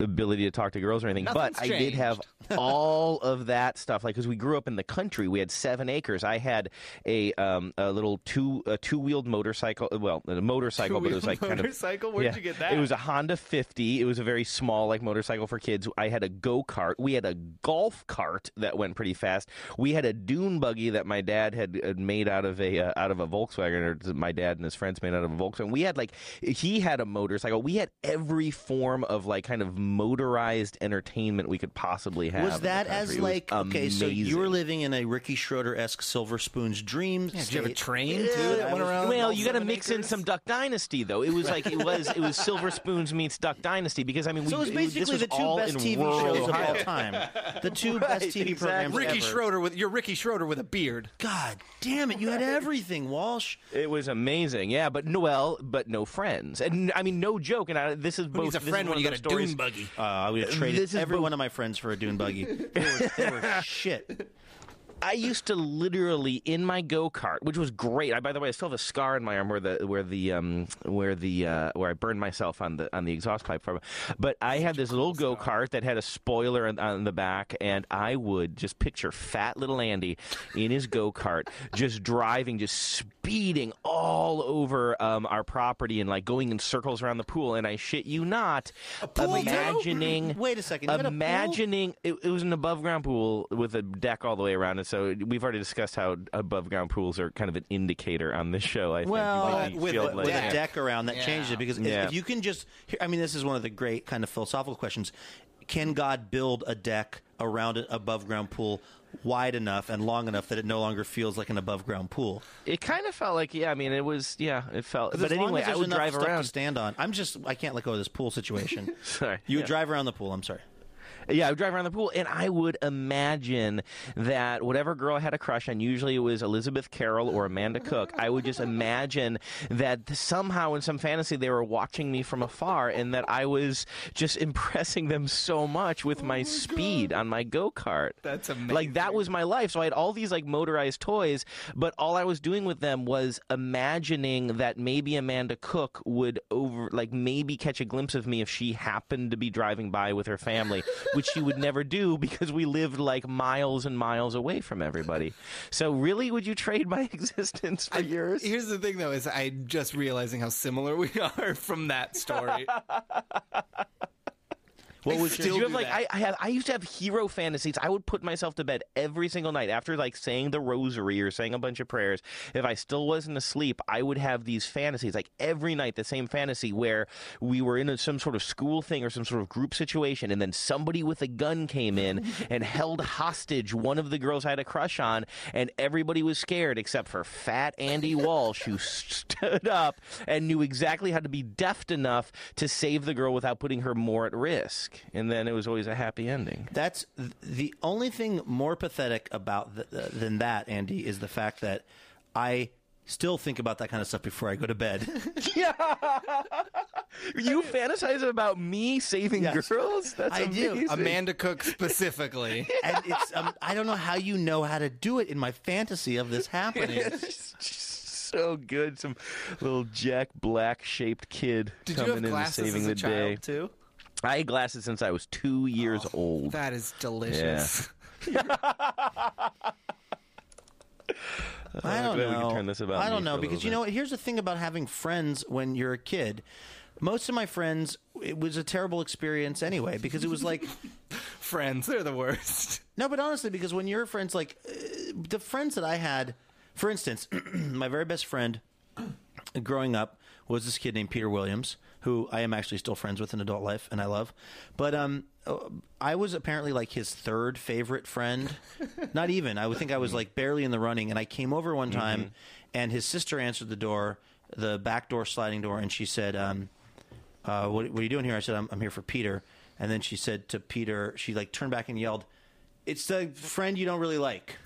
Speaker 6: ability to talk to girls or anything,
Speaker 5: Nothing's
Speaker 6: but I did have all of that stuff like because we grew up in the country we had seven acres I had a um a little two a two wheeled motorcycle well a motorcycle but it was like kind of
Speaker 5: motorcycle. Where'd
Speaker 6: yeah.
Speaker 5: you get that?
Speaker 6: It was a Honda 50. It was a very small like motorcycle for kids. I had a go-kart. We had a golf cart that went pretty fast. We had a dune buggy that my dad had, had made out of a uh, out of a Volkswagen or my dad and his friends made out of a Volkswagen. We had like he had a motorcycle. We had every form of like kind of motorized entertainment we could possibly have.
Speaker 4: Was that as
Speaker 6: It was
Speaker 4: like okay? So you were living in a Ricky Schroder esque Silver Spoon's dream.
Speaker 5: Yeah, did you have a train
Speaker 4: Yeah,
Speaker 5: too that went around?
Speaker 6: Well, you got to
Speaker 5: seven
Speaker 6: mix in some Duck Dynasty, though. It was like it was it was Silver Spoons meets Duck Dynasty because I mean, we,
Speaker 4: So it was
Speaker 6: this
Speaker 4: basically
Speaker 6: was
Speaker 4: the two
Speaker 6: all
Speaker 4: best TV
Speaker 6: rural
Speaker 4: shows of all time. The two
Speaker 6: Right,
Speaker 4: best TV programs.
Speaker 5: Ricky
Speaker 4: ever.
Speaker 5: Schroder with you're Ricky Schroder with a beard.
Speaker 4: God damn it! You had everything, Walsh.
Speaker 6: It was amazing, yeah. But Noel, but no friends, and I mean, no joke. And I, this is
Speaker 5: Who
Speaker 6: both.
Speaker 5: needs a friend when you got a
Speaker 6: those stories-
Speaker 5: dune buggy?
Speaker 4: Uh, I would have traded every one of my friends for a dune buggy. They were, they were shit.
Speaker 6: I used to literally in my go kart, which was great. I, by the way, I still have a scar in my arm where the where the um where the uh, where I burned myself on the on the exhaust pipe from. But I had this little go kart that had a spoiler on, on the back, and I would just picture fat little Andy in his go kart, just driving, just speeding all over um, our property and like going in circles around the pool. And I shit you not, imagining.
Speaker 4: Wait a second. You had a pool?
Speaker 6: Imagining it, it was an above ground pool with a deck all the way around it. So we've already discussed how above ground pools are kind of an indicator on this show. I think
Speaker 4: Well,
Speaker 5: but with
Speaker 6: like
Speaker 4: with a deck around that
Speaker 5: Yeah.
Speaker 4: changes it because if-
Speaker 6: Yeah.
Speaker 4: if you can just i mean this is one of the great kind of philosophical questions can god build a deck around an above ground pool wide enough and long enough that it no longer feels like an above ground pool
Speaker 6: It kind of felt like yeah. I mean, it was yeah. It felt. But anyway, I would drive around.
Speaker 4: to stand on i'm just i can't let go of this pool situation
Speaker 6: Sorry.
Speaker 4: you would
Speaker 6: Yeah.
Speaker 4: drive around the pool i'm sorry
Speaker 6: Yeah, I would drive around the pool, and I would imagine that whatever girl I had a crush on, usually it was Elizabeth Carroll or Amanda Cook. I would just imagine that somehow in some fantasy they were watching me from afar, and that I was just impressing them so much with my, speed on my go kart.
Speaker 5: That's amazing.
Speaker 6: Like that was my life. So I had all these like motorized toys, but all I was doing with them was imagining that maybe Amanda Cook would over like maybe catch a glimpse of me if she happened to be driving by with her family, which she would never do because we lived like miles and miles away from everybody. So really would you trade my existence for yours?
Speaker 5: Here's the thing, though, is I'm just realizing how similar we are from that story.
Speaker 4: what was
Speaker 6: Did you have like I, I have I used to have hero fantasies. I would put myself to bed every single night after like saying the rosary or saying a bunch of prayers. If I still wasn't asleep, I would have these fantasies like every night the same fantasy where we were in a, some sort of school thing or some sort of group situation, and then somebody with a gun came in and held hostage one of the girls I had a crush on, and everybody was scared except for Fat Andy Walsh who stood up and knew exactly how to be deft enough to save the girl without putting her more at risk. And then it was always a happy ending.
Speaker 4: That's the only thing more pathetic about th- uh, than that, Andy, is the fact that I still think about that kind of stuff before I go to bed. yeah.
Speaker 6: You fantasize about me saving
Speaker 4: Yes.
Speaker 6: girls? That's
Speaker 4: I do.
Speaker 5: Amanda Cook specifically.
Speaker 4: and it's um, I don't know how you know how to do it in my fantasy of this happening.
Speaker 6: so good. Some little Jack Black shaped kid
Speaker 5: Did
Speaker 6: coming in and saving
Speaker 5: as a
Speaker 6: the day.
Speaker 5: child too?
Speaker 6: I had glasses since I was two years old.
Speaker 5: That is delicious.
Speaker 4: I don't
Speaker 6: glad we
Speaker 4: know.
Speaker 6: turn this about
Speaker 4: I don't know because you know what? Here's the thing about having friends when you're a kid. Most of my friends, it was a terrible experience anyway because it was like
Speaker 5: Friends, they're the worst.
Speaker 4: no, but honestly, because when you're friends, like uh, the friends that I had, for instance, my very best friend growing up was this kid named Peter Williams, who I am actually still friends with in adult life, and I love. But um, uh, I was apparently like his third favorite friend. Not even. I would think I was like barely in the running. And I came over one time, and his sister answered the door, the back door sliding door, and she said, um, uh, what, "What are you doing here?" I said, I'm, "I'm here for Peter." And then she said to Peter, she like turned back and yelled, "It's the friend you don't really like."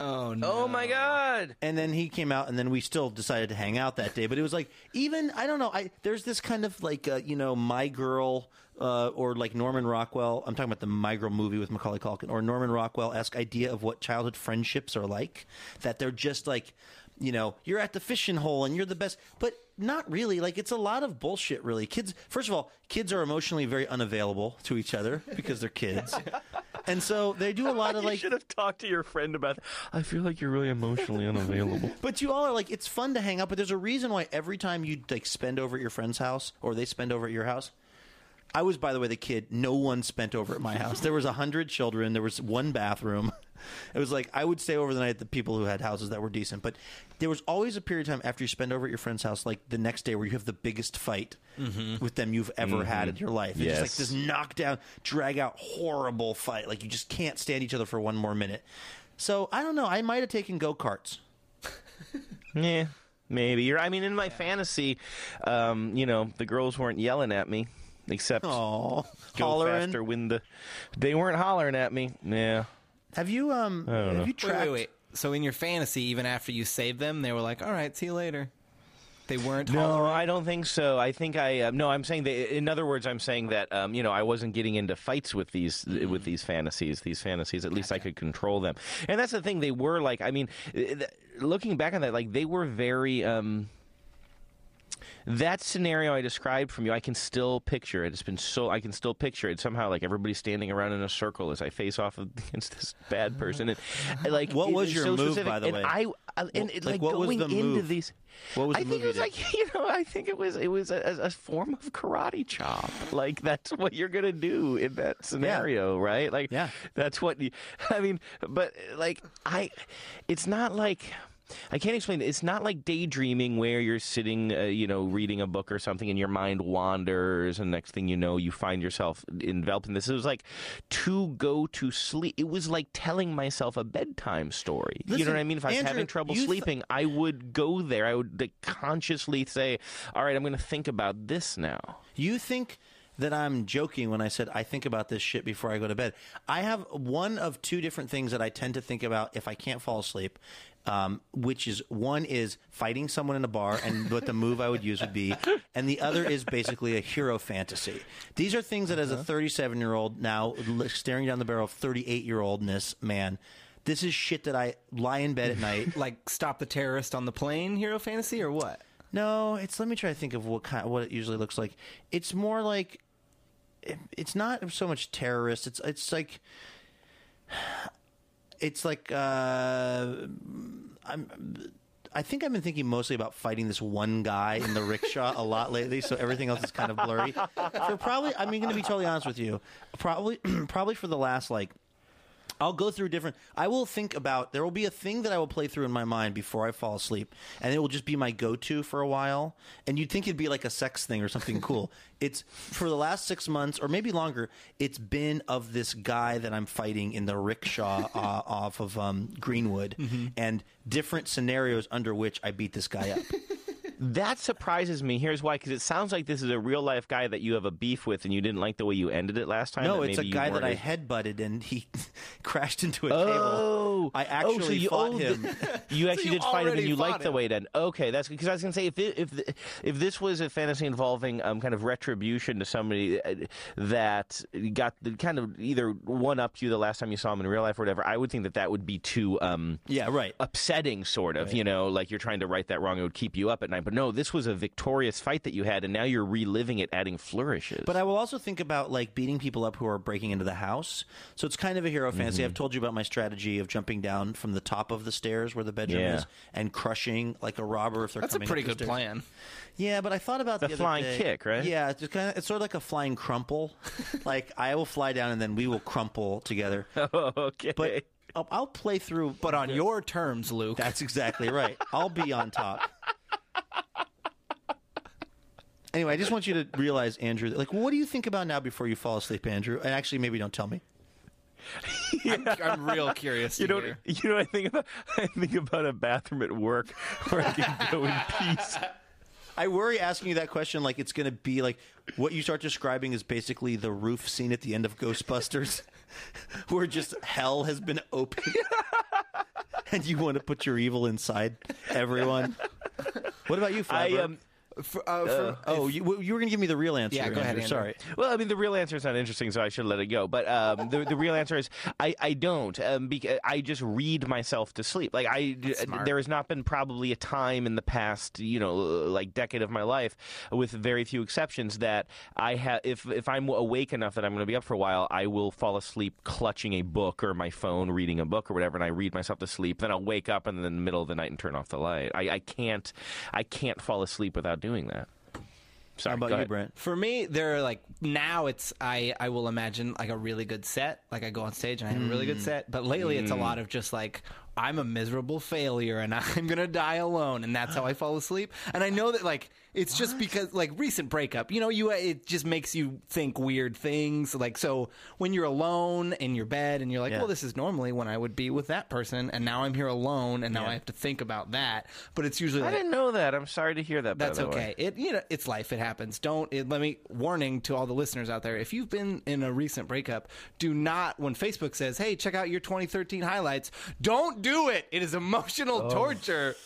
Speaker 5: Oh no.
Speaker 6: Oh my god!
Speaker 4: and then he came out and then we still decided to hang out that day but it was like even i don't know i there's this kind of like uh, you know my girl uh, or like norman rockwell i'm talking about the my girl movie with macaulay culkin or norman rockwell-esque idea of what childhood friendships are like that they're just like you know you're at the fishing hole and you're the best but not really like it's a lot of bullshit really kids first of all kids are emotionally very unavailable to each other because they're kids and so they do a lot of like.
Speaker 6: you should have talked to your friend about. I feel like you're really emotionally unavailable.
Speaker 4: But you all are like, it's fun to hang out. But there's a reason why every time you like spend over at your friend's house or they spend over at your house, I was, by the way, the kid no one spent over at my house. There was a hundred children. There was one bathroom. It was like I would stay over the night at the people who had houses that were decent. But there was always a period of time after you spend over at your friend's house, like the next day, where you have the biggest fight with them you've ever had in your life. It's just like
Speaker 6: Yes.
Speaker 4: this knockdown, drag out, horrible fight. Like you just can't stand each other for one more minute. So I don't know. I might have taken go karts.
Speaker 6: Yeah, maybe. You're, I mean, in my fantasy, um, you know, the girls weren't yelling at me, except
Speaker 4: Oh,
Speaker 6: go
Speaker 4: hollering.
Speaker 6: faster, win the. They weren't hollering at me. Yeah.
Speaker 4: Have you um?
Speaker 6: don't
Speaker 4: Have
Speaker 6: know.
Speaker 4: you tracked?
Speaker 5: wait, wait. So in your fantasy, even after you saved them, they were like, "All right, see you later." They weren't.
Speaker 6: No,
Speaker 5: hollering?
Speaker 6: I don't think so. I think I um, no. I'm saying that. In other words, I'm saying that um, you know I wasn't getting into fights with these with these fantasies. These fantasies, at least I could control them. And that's the thing. They were like. I mean, eh, looking back on that, like they were very. Um, that scenario I described from you, I can still picture it. It's been so I can still picture it somehow. Like everybody standing around in a circle as I face off against this bad person. And like,
Speaker 4: What was your
Speaker 6: so
Speaker 4: move,
Speaker 6: specific.
Speaker 4: by the
Speaker 6: and
Speaker 4: way?
Speaker 6: I, I and
Speaker 4: What-
Speaker 6: it,
Speaker 4: like,
Speaker 6: like, going into
Speaker 4: move?
Speaker 6: these.
Speaker 4: What was the
Speaker 6: I think it was
Speaker 4: did?
Speaker 6: like you know. I think it was it was a, a form of karate chop. Like that's what you're gonna do in that scenario, right? Like
Speaker 4: Yeah.
Speaker 6: that's what. You, I mean, but like I, it's not like. I can't explain it. It's not like daydreaming where you're sitting, uh, you know, reading a book or something and your mind wanders, and next thing you know, you find yourself enveloped in this. It was like to go to sleep. It was like telling myself a bedtime story. you know what I mean? If I was
Speaker 4: Andrew,
Speaker 6: having trouble
Speaker 4: you th-
Speaker 6: sleeping, I would go there. I would like, consciously say, "All right, I'm going to think about this now."
Speaker 4: You think that I'm joking when I said I think about this shit before I go to bed. I have one of two different things that I tend to think about if I can't fall asleep. Um, which is one is fighting someone in a bar and what the move I would use would be, and the other is basically a hero fantasy. These are things that, as a 37 year old now staring down the barrel of 38 year oldness, man, this is shit that I lie in bed at night.
Speaker 5: like stop the terrorist on the plane, hero fantasy, or what?
Speaker 4: No, it's. Let me try to think of what kind, what it usually looks like. It's more like, it- it's not so much terrorist. It's it's like, it's like. Uh, I'm. I think I've been thinking mostly about fighting this one guy in the rickshaw a lot lately, so everything else is kind of blurry. For probably, I'm going to be totally honest with you. Probably, probably for the last like I'll go through different. I will think about. There will be a thing that I will play through in my mind before I fall asleep, and it will just be my go-to for a while. And you'd think it'd be like a sex thing or something cool. It's for the last six months or maybe longer. It's been of this guy that I'm fighting in the rickshaw uh, off of um, Greenwood, and different scenarios under which I beat this guy up.
Speaker 6: That surprises me. Here's why: because it sounds like this is a real life guy that you have a beef with, and you didn't like the way you ended it last time.
Speaker 4: No, it's a guy that I
Speaker 6: as-
Speaker 4: headbutted and he crashed into a
Speaker 6: Oh,
Speaker 4: table. I
Speaker 6: oh, so
Speaker 4: actually
Speaker 6: you,
Speaker 4: fought
Speaker 6: oh,
Speaker 4: him.
Speaker 6: you actually
Speaker 5: you
Speaker 6: did fight him, and you liked the way it ended. Okay, that's because I was going to say if it, if if this was a fantasy involving um, kind of retribution to somebody uh, that got the kind of either one upped you the last time you saw him in real life or whatever, I would think that that would be too. Um,
Speaker 4: yeah, right.
Speaker 6: upsetting sort of you know like you're trying to right that wrong it would keep you up at night but no this was a victorious fight that you had and now you're reliving it adding flourishes
Speaker 4: But I will also think about like beating people up who are breaking into the house. So it's kind of a hero fantasy.
Speaker 6: Mm-hmm.
Speaker 4: I've told you about my strategy of jumping down from the top of the stairs where the bedroom
Speaker 6: Yeah.
Speaker 4: is and crushing like a robber if they're coming.
Speaker 5: That's a pretty
Speaker 4: up
Speaker 5: good
Speaker 4: stairs.
Speaker 5: plan.
Speaker 4: Yeah, but I thought about the,
Speaker 6: The
Speaker 4: other
Speaker 6: flying
Speaker 4: day-
Speaker 6: kick, right?
Speaker 4: Yeah, it's just kind of it's sort of like a flying crumple. like I will fly down and then we will crumple together.
Speaker 6: okay
Speaker 4: But I'll, I'll play through.
Speaker 5: But on your terms, Luke.
Speaker 4: That's exactly right. I'll be on top. Anyway, I just want you to realize, Andrew, like, what do you think about now before you fall asleep, Andrew? And actually, maybe don't tell me.
Speaker 5: I'm, I'm real curious.
Speaker 6: You know,
Speaker 5: hear.
Speaker 6: you know, what I think about. I think about a bathroom at work where I can go in peace.
Speaker 4: I worry asking you that question like it's going to be like what you start describing is basically the roof scene at the end of Ghostbusters, where just hell has been opened, and you want to put your evil inside everyone. What about you,
Speaker 6: I um.
Speaker 5: For, uh, for,
Speaker 4: oh, you, you were going to give me the real answer.
Speaker 5: Yeah, go ahead,
Speaker 4: Andrew. Sorry.
Speaker 6: Well, I mean, the real answer is not interesting, so I should let it go. But um, the the real answer is I, I don't um, because I just read myself to sleep. Like I,
Speaker 5: smart.
Speaker 6: there has not been probably a time in the past, you know, like decade of my life, with very few exceptions, that I have if if I'm awake enough that I'm going to be up for a while, I will fall asleep clutching a book or my phone, reading a book or whatever, and I read myself to sleep. Then I'll wake up in the middle of the night and turn off the light. I, I can't I can't fall asleep without doing that. Sorry,
Speaker 4: How about you,
Speaker 6: ahead.
Speaker 4: Brent?
Speaker 5: For me, they're like now it's I I will imagine like a really good set. Like I go on stage and I have a really good mm. set. But lately, it's a lot of mm. just like I'm a miserable failure and I'm gonna die alone, and that's how I fall asleep. And I know that like it's just because like recent breakup. You know, you it just makes you think weird things. Like so when you're alone in your bed and you're like,
Speaker 4: Yeah.
Speaker 5: well, this is normally when I would be with that person, and now I'm here alone, and now
Speaker 4: Yeah.
Speaker 5: I have to think about that. But it's usually
Speaker 6: I
Speaker 5: like,
Speaker 6: didn't know that. I'm sorry to hear that. by
Speaker 5: that's
Speaker 6: the way.
Speaker 5: okay. It you know it's life. It happens. Don't it, let me warning to all the listeners out there. If you've been in a recent breakup, do not when Facebook says, "Hey, check out your 2013 highlights." Don't do it. It is emotional oh. torture.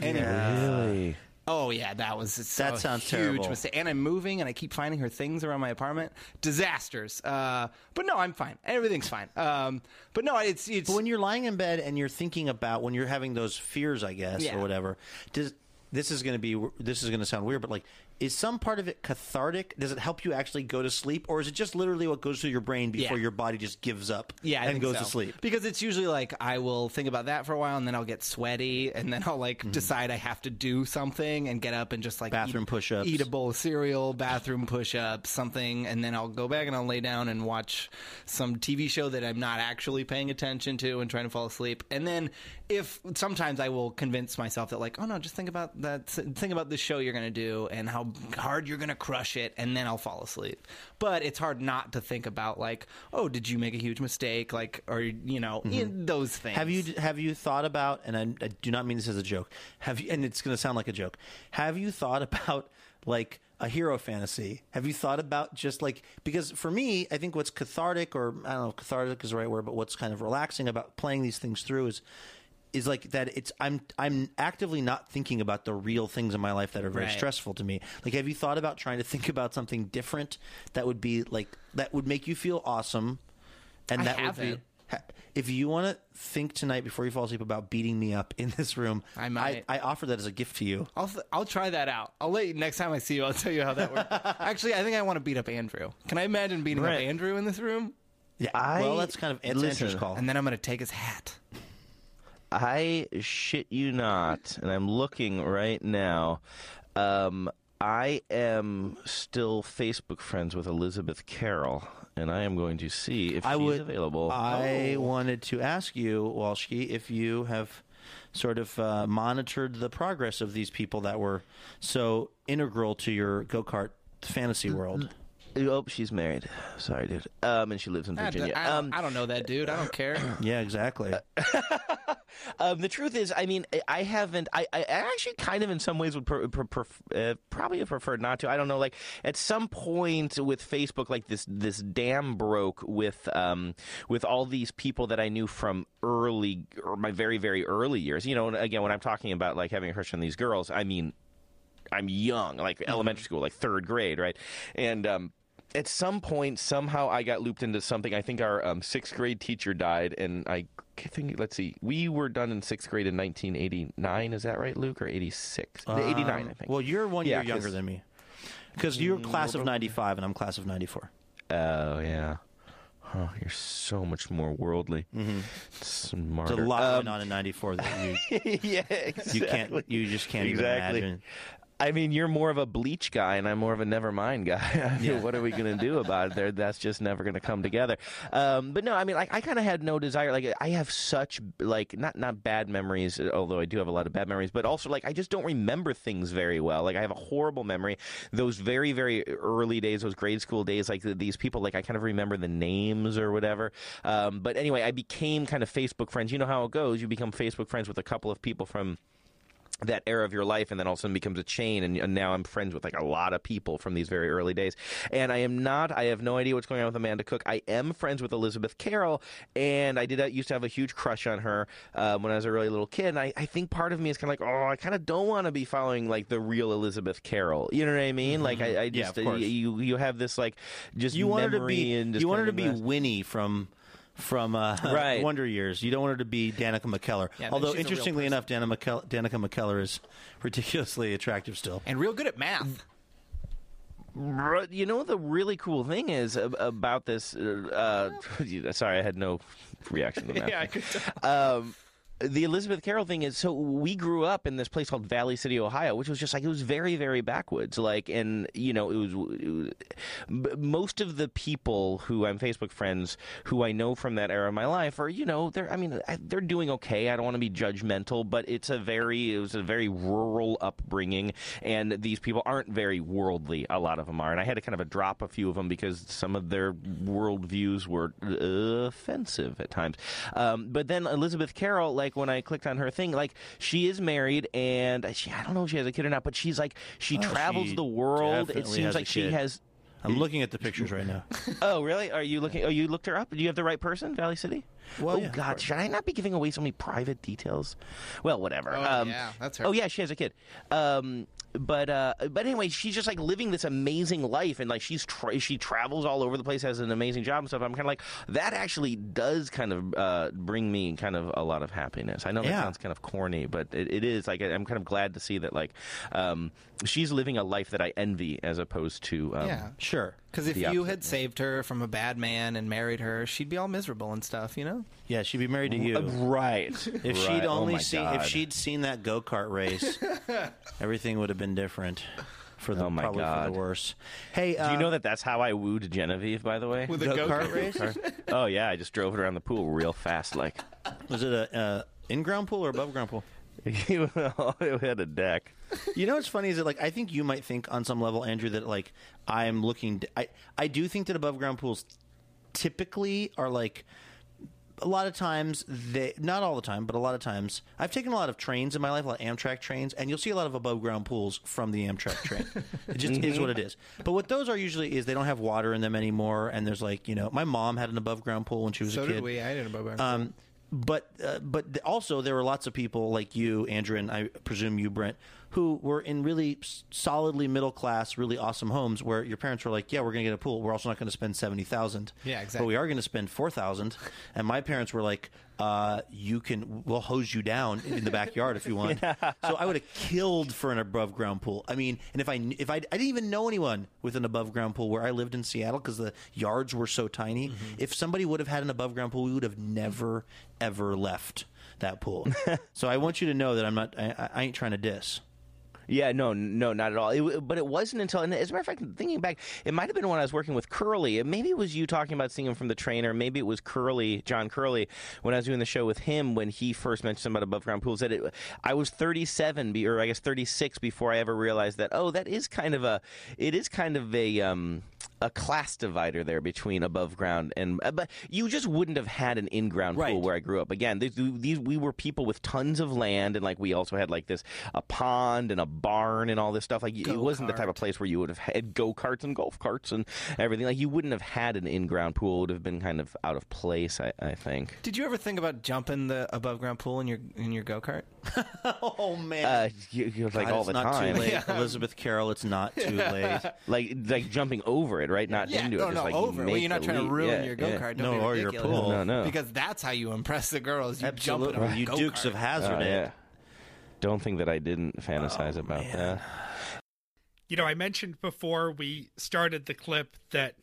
Speaker 5: Anyway,
Speaker 6: Really?
Speaker 5: Oh yeah, that was so
Speaker 4: That sounds
Speaker 5: huge
Speaker 4: terrible.
Speaker 5: mistake. And I'm moving, and I keep finding her things around my apartment. Disasters. Uh, but no, I'm fine. Everything's fine. Um, but no, it's it's
Speaker 4: But when you're lying in bed and you're thinking about when you're having those fears, I guess,
Speaker 5: Yeah.
Speaker 4: or whatever, does this is going to be this is going to sound weird, but like, is some part of it cathartic? Does it help you actually go to sleep, or is it just literally what goes through your brain before
Speaker 5: Yeah.
Speaker 4: your body just gives up
Speaker 5: Yeah, I
Speaker 4: and goes
Speaker 5: so.
Speaker 4: to sleep?
Speaker 5: Because it's usually like I will think about that for a while, and then I'll get sweaty, and then I'll like
Speaker 4: Mm-hmm.
Speaker 5: decide I have to do something and get up and just like
Speaker 4: Bathroom push-ups.
Speaker 5: eat a bowl of cereal, bathroom push-ups, something, and then I'll go back and I'll lay down and watch some TV show that I'm not actually paying attention to and trying to fall asleep. And then if sometimes I will convince myself that like, oh no, just think about that, think about the show you're going to do and how hard you're going to crush it, and then I'll fall asleep. But it's hard not to think about like, oh, did you make a huge mistake, like, or you know, in those things.
Speaker 4: Mm-hmm. Have you have you thought about? And I, I do not mean this as a joke. Have you? And it's going to sound like a joke. Have you thought about like a hero fantasy? Have you thought about just like because for me, I think what's cathartic, or I don't know, if cathartic is the right word, but what's kind of relaxing about playing these things through is is like that it's I'm I'm actively not thinking about the real things in my life that are very
Speaker 5: Right.
Speaker 4: stressful to me. Like have you thought about trying to think about something different that would be like that would make you feel awesome and
Speaker 5: I
Speaker 4: that would
Speaker 5: haven't.
Speaker 4: be if you want to think tonight before you fall asleep about beating me up in this room,
Speaker 5: I might.
Speaker 4: I, offer that as a gift to you.
Speaker 5: I'll th- I'll try that out. I'll let you next time I see you. I'll tell you how that works. Actually, I think I want to beat up Andrew. Can I imagine beating
Speaker 6: Right.
Speaker 5: up Andrew in this room?
Speaker 4: Yeah.
Speaker 6: I-
Speaker 4: well, that's kind of it's
Speaker 6: listen,
Speaker 4: Andrew's call.
Speaker 5: And then I'm going to take his hat.
Speaker 6: I shit you not, and I'm looking right now. Um, I am still Facebook friends with Elizabeth Carroll, and I am going to see if
Speaker 4: I
Speaker 6: she's
Speaker 4: would.
Speaker 6: available.
Speaker 4: I wanted to ask you, Walshki, if you have sort of uh, monitored the progress of these people that were so integral to your go kart fantasy world.
Speaker 6: oh, she's married. Sorry, dude. Um, and she lives in Virginia.
Speaker 5: I, don't,
Speaker 6: um,
Speaker 5: I don't know that dude. I don't care.
Speaker 4: Yeah, exactly.
Speaker 6: Um, the truth is, I mean, I- haven't. I, I actually kind of, in some ways, would pre- pre- pref- uh, probably have preferred not to. I don't know. Like at some point with Facebook, like this this dam broke with um, with all these people that I knew from early, or my very very early years. You know, again, when I'm talking about like having a crush on these girls, I mean, I'm young, like elementary school, like third grade, right? And um, at some point, somehow I got looped into something. I think our um, sixth grade teacher died, and I think, let's see, we were done in sixth grade in 1989. Is that right, Luke? Or 86? 89, I think.
Speaker 4: Well, you're one
Speaker 6: Yeah,
Speaker 4: year younger than me. Because you're class of 95 and I'm class of 94.
Speaker 6: Oh, yeah. Oh, you're so much more worldly. Mm-hmm. Smarter.
Speaker 4: There's a lot
Speaker 6: Um,
Speaker 4: going on in 94 that you,
Speaker 6: yeah, exactly.
Speaker 4: you can't, you just can't
Speaker 6: Exactly.
Speaker 4: even imagine.
Speaker 6: I mean, you're more of a bleach guy, and I'm more of a never mind guy. Mean, What are we going to do about it? There, that's just never going to come together. Um, but no, I mean, like, I kind of had no desire. Like, I have such like not not bad memories, although I do have a lot of bad memories. But also, like, I just don't remember things very well. Like, I have a horrible memory. Those very very early days, those grade school days, like these people, like I kind of remember the names or whatever. Um, but anyway, I became kind of Facebook friends. You know how it goes. You become Facebook friends with a couple of people from that era of your life and then all of a sudden becomes a chain and, and now I'm friends with like a lot of people from these very early days and I am not I have no idea what's going on with Amanda Cook I am friends with Elizabeth Carroll and I did I used to have a huge crush on her um, when I was a really little kid and I, I think part of me is kind of like oh I kind of don't want to be following like the real Elizabeth Carroll you know what I mean like I, I
Speaker 4: Yeah,
Speaker 6: just
Speaker 4: course.
Speaker 6: you you have this like just
Speaker 4: You wanted to be,
Speaker 6: and
Speaker 4: you wanted to be. Winnie from, from uh,
Speaker 6: Right.
Speaker 4: Wonder Years. You don't want her to be Danica McKellar.
Speaker 5: Yeah,
Speaker 4: Although,
Speaker 5: she's a real
Speaker 4: interestingly enough, Danica, McKell- Danica McKellar is ridiculously attractive still.
Speaker 5: And real good at math.
Speaker 6: Right, You know the really cool thing is about this. Uh, uh, sorry, I had no reaction to that.
Speaker 5: I could tell.
Speaker 6: Um, the Elizabeth Carroll thing is so we grew up in this place called Valley City, Ohio, which was just like it was very, very backwoods. Like, and you know, it was, it was most of the people who I'm Facebook friends who I know from that era of my life are, you know, they're I mean, they're doing okay. I don't want to be judgmental, but it's a very it was a very rural upbringing, and these people aren't very worldly. A lot of them are, and I had to kind of drop a few of them because some of their worldviews were uh, offensive at times. Um, but then Elizabeth Carroll, like when I clicked on her thing, like she is married, and she I don't know if she has a kid or not, but she's like she travels
Speaker 4: she
Speaker 6: the world. It seems like she has.
Speaker 4: I'm looking at the pictures right now.
Speaker 6: Oh, really? Are you looking? Oh, you looked her up? Do you have the right person, Valley City?
Speaker 4: Well,
Speaker 6: oh
Speaker 4: yeah,
Speaker 6: God, should I not be giving away so many private details? Well, whatever.
Speaker 5: Oh,
Speaker 6: um,
Speaker 5: yeah, that's her.
Speaker 6: Oh yeah, she has a kid. Um, but uh, but anyway, she's just like living this amazing life, and like she's tra- she travels all over the place, has an amazing job and stuff. I'm kind of like that. Actually, does kind of uh, bring me kind of a lot of happiness. I know that
Speaker 4: Yeah.
Speaker 6: sounds kind of corny, but it, it is like I'm kind of glad to see that like um, she's living a life that I envy, as opposed to um,
Speaker 5: Yeah.
Speaker 4: Sure.
Speaker 5: Because if you had saved her from a bad man and married her, she'd be all miserable and stuff, you know?
Speaker 4: Yeah, she'd be married to you.
Speaker 6: Uh, right.
Speaker 4: If
Speaker 6: Right.
Speaker 4: she'd
Speaker 6: Oh
Speaker 4: only
Speaker 6: my
Speaker 4: seen if she'd seen that go kart race, everything would have been different. For the
Speaker 6: Oh my
Speaker 4: probably for
Speaker 6: God.
Speaker 4: the worse. Hey,
Speaker 6: Do
Speaker 4: uh,
Speaker 6: you know that that's how I wooed Genevieve? By the way,
Speaker 5: With a
Speaker 4: go-kart
Speaker 5: go-kart
Speaker 4: race?
Speaker 6: oh yeah, I just drove it around the pool real fast, like
Speaker 4: was it a uh, in ground pool or above ground pool?
Speaker 6: it had a deck.
Speaker 4: You know what's funny is that like I think you might think on some level, Andrew, that like I'm looking. I I do think that above ground pools typically are like a lot of times they not all the time, but a lot of times I've taken a lot of trains in my life, a lot of Amtrak trains, and you'll see a lot of above ground pools from the Amtrak train. it just is what it is. But what those are usually is they don't have water in them anymore, and there's like you know my mom had an above ground pool when she was
Speaker 5: So
Speaker 4: a kid.
Speaker 5: did we. I didn't know about
Speaker 4: Um, but uh, but also there were lots of people like you, Andrew, and I presume you, Brent, who were in really solidly middle class, really awesome homes where your parents were like, "Yeah, we're going to get a pool. We're also not going to spend seventy thousand.
Speaker 5: Yeah, exactly.
Speaker 4: But we are going to spend four thousand. And my parents were like, uh, "You can, we'll hose you down in the backyard if you want." So I would have killed for an above ground pool. I mean, and if I if I, I didn't even know anyone with an above ground pool where I lived in Seattle because the yards were so tiny.
Speaker 5: Mm-hmm.
Speaker 4: If somebody would have had an above ground pool, we would have never ever left that pool. so I want you to know that I'm not. I, I ain't trying to diss.
Speaker 6: Yeah, no, no, not at all. It, but it wasn't until, and as a matter of fact, thinking back, it might have been when I was working with Curley. Maybe it was you talking about seeing him from the trainer. Maybe it was Curley, John Curley, when I was doing the show with him when he first mentioned about above ground pools. That it, I was 37, or I guess 36, before I ever realized that. Oh, that is kind of a, it is kind of a. Um, a class divider there between above ground and uh, but you just wouldn't have had an in-ground
Speaker 4: Right.
Speaker 6: pool where I grew up. Again, these, these we were people with tons of land and like we also had like this a pond and a barn and all this stuff. Like it wasn't the type of place where you would have had go karts and golf carts and everything. Like you wouldn't have had an in-ground pool. It would have been kind of out of place. I, I think.
Speaker 5: Did you ever think about jumping the above ground pool in your in your go kart?
Speaker 4: Oh man.
Speaker 6: Uh, you, you're like
Speaker 4: God,
Speaker 6: all
Speaker 4: it's
Speaker 6: the
Speaker 4: not
Speaker 6: time,
Speaker 4: too late, Elizabeth Carroll. It's not too late.
Speaker 6: like like jumping over it, right? Not into
Speaker 5: no,
Speaker 6: it.
Speaker 5: no,
Speaker 6: like
Speaker 5: over. Well, you're not
Speaker 6: the
Speaker 5: trying to ruin
Speaker 6: Yeah,
Speaker 5: your go
Speaker 6: yeah.
Speaker 5: kart.
Speaker 4: No, or your pool.
Speaker 6: No, no.
Speaker 5: Because that's how you impress the girls. You jump
Speaker 4: Absolutely,
Speaker 5: in
Speaker 4: you
Speaker 5: go-kart.
Speaker 4: Dukes of Hazzard.
Speaker 6: Oh,
Speaker 4: it.
Speaker 6: yeah. Don't think that I didn't fantasize
Speaker 4: Oh,
Speaker 6: about
Speaker 4: man.
Speaker 6: that.
Speaker 2: You know, I mentioned before we started the clip that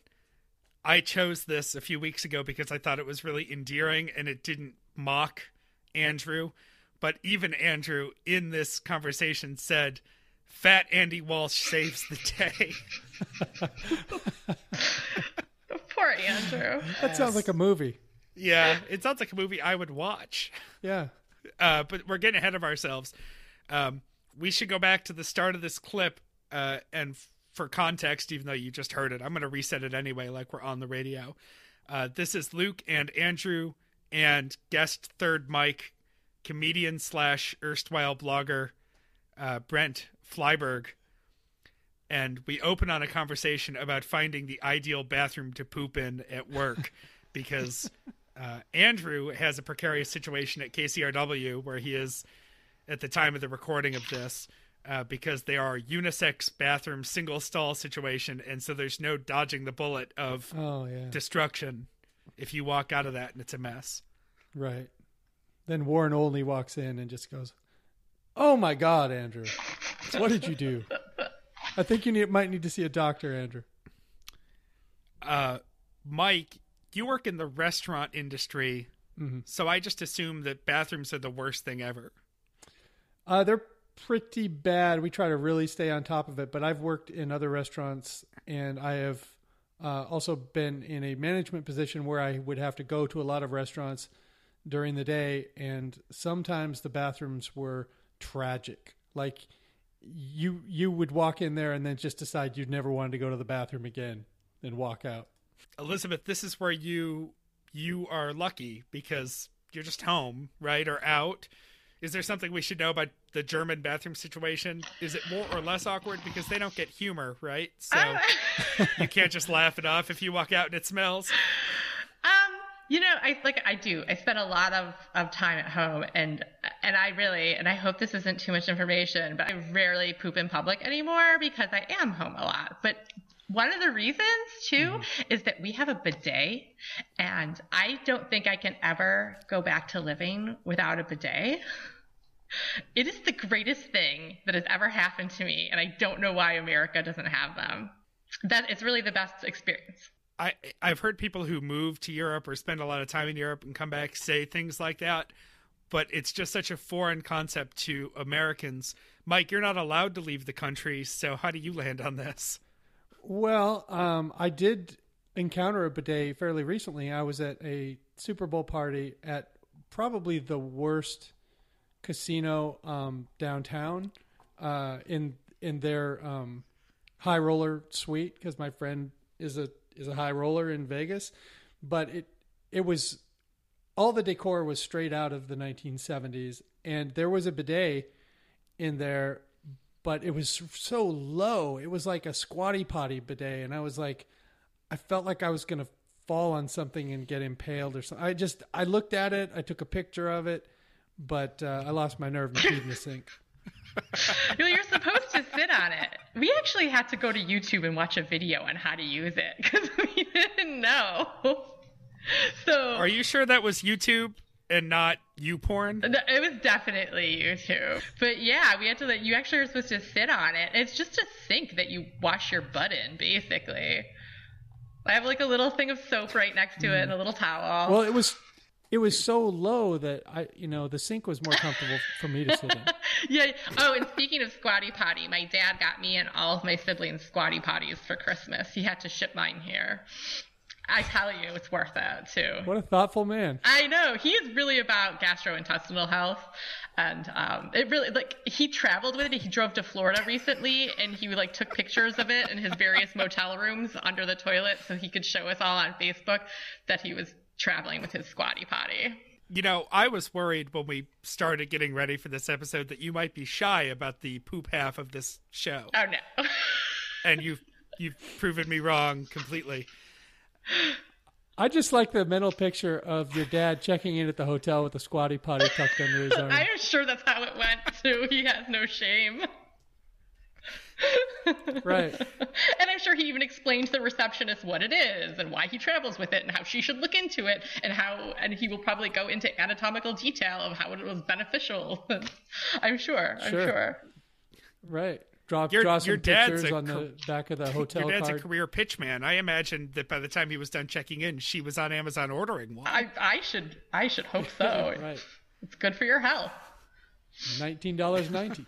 Speaker 2: I chose this a few weeks ago because I thought it was really endearing and it didn't mock Andrew. But even Andrew in this conversation said, Fat Andy Walsh saves the day.
Speaker 1: Poor Andrew.
Speaker 3: That sounds like a movie.
Speaker 2: yeah, it sounds like a movie I would watch.
Speaker 3: Yeah.
Speaker 2: Uh, but we're getting ahead of ourselves. Um, we should go back to the start of this clip. Uh, and f- for context, even though you just heard it, I'm going to reset it anyway, like we're on the radio. Uh, this is Luke and Andrew and guest third Mike, comedian slash erstwhile blogger uh, Brent Flyberg. And we open on a conversation about finding the ideal bathroom to poop in at work because uh, Andrew has a precarious situation at KCRW where he is at the time of the recording of this uh, because they are unisex bathroom single stall situation and so there's no dodging the bullet of
Speaker 3: Oh yeah.
Speaker 2: destruction if you walk out of that and it's a mess
Speaker 3: Right. Then Warren only walks in and just goes, "Oh my God, Andrew, what did you do? I think you need, might need to see a doctor, Andrew."
Speaker 2: uh, mike you work in the restaurant industry
Speaker 3: Mhm.
Speaker 2: So I just assume that bathrooms are the worst thing ever.
Speaker 3: Uh, they're pretty bad. We try to really stay on top of it, but I've worked in other restaurants and I have uh, also been in a management position where I would have to go to a lot of restaurants during the day, and sometimes the bathrooms were tragic. Like you you would walk in there and then just decide you'd never wanted to go to the bathroom again and walk out.
Speaker 2: Elizabeth, this is where you you are lucky because you're just home, right, or out. Is there something we should know about the German bathroom situation? Is it more or less awkward because they don't get humor, right? So you can't just laugh it off if you walk out and it smells.
Speaker 1: You know, I like I do. I spend a lot of, of time at home and and I really and I hope this isn't too much information, but I rarely poop in public anymore because I am home a lot. But one of the reasons too mm-hmm. is that we have a bidet and I don't think I can ever go back to living without a bidet. It is the greatest thing that has ever happened to me and I don't know why America doesn't have them. That it's really the best experience.
Speaker 2: I I've heard people who move to Europe or spend a lot of time in Europe and come back say things like that, but it's just such a foreign concept to Americans. Mike, you're not allowed to leave the country, so how do you land on this?
Speaker 3: Well, um, I did encounter a bidet fairly recently. I was at a Super Bowl party at probably the worst casino um, downtown uh, in in their um, high roller suite because my friend is a is a high roller in Vegas, but it it was all the decor was straight out of the 1970s, and there was a bidet in there but it was so low. It was like a squatty potty bidet, and I was like, I felt like I was gonna fall on something and get impaled or something. I just I looked at it, I took a picture of it, but uh, I lost my nerve and peed in the sink.
Speaker 1: you're supposed to sit on it. We actually had to go to YouTube and watch a video on how to use it because we didn't know. So
Speaker 2: Are you sure that was YouTube and not you porn?
Speaker 1: It was definitely YouTube. But yeah, we had to let you actually are supposed to sit on it. It's just a sink that you wash your butt in, basically. I have like a little thing of soap right next to it and a little towel.
Speaker 3: Well, it was it was so low that I you know the sink was more comfortable for me to sit in.
Speaker 1: yeah. Oh, and speaking of squatty potty, my dad got me and all of my siblings squatty potties for Christmas. He had to ship mine here. I tell you, it's worth it too.
Speaker 3: What a thoughtful man.
Speaker 1: I know he is really about gastrointestinal health, and um, it really like he traveled with it. He drove to Florida recently, and he like took pictures of it in his various motel rooms under the toilet, so he could show us all on Facebook that he was traveling with his squatty potty.
Speaker 2: You know, I was worried when we started getting ready for this episode that you might be shy about the poop half of this show,
Speaker 1: Oh no.
Speaker 2: and you've you've proven me wrong completely.
Speaker 3: I just like the mental picture of your dad checking in at the hotel with a squatty potty tucked under his arm.
Speaker 1: I am sure that's how it went too. He has no shame.
Speaker 3: Right.
Speaker 1: And I'm sure he even explained to the receptionist what it is and why he travels with it and how she should look into it and how and he will probably go into anatomical detail of how it was beneficial. I'm sure. I'm
Speaker 3: Sure.
Speaker 1: sure.
Speaker 3: Right. Draw,
Speaker 2: Your-
Speaker 3: draw some
Speaker 2: your dad's
Speaker 3: pictures
Speaker 2: a
Speaker 3: on the
Speaker 2: cor-
Speaker 3: back of the hotel
Speaker 2: Your dad's
Speaker 3: card.
Speaker 2: a career pitchman. I imagine that by the time he was done checking in, she was on Amazon ordering one.
Speaker 1: I I should I should hope so.
Speaker 3: right.
Speaker 1: It's good for your health.
Speaker 3: Nineteen dollars ninety.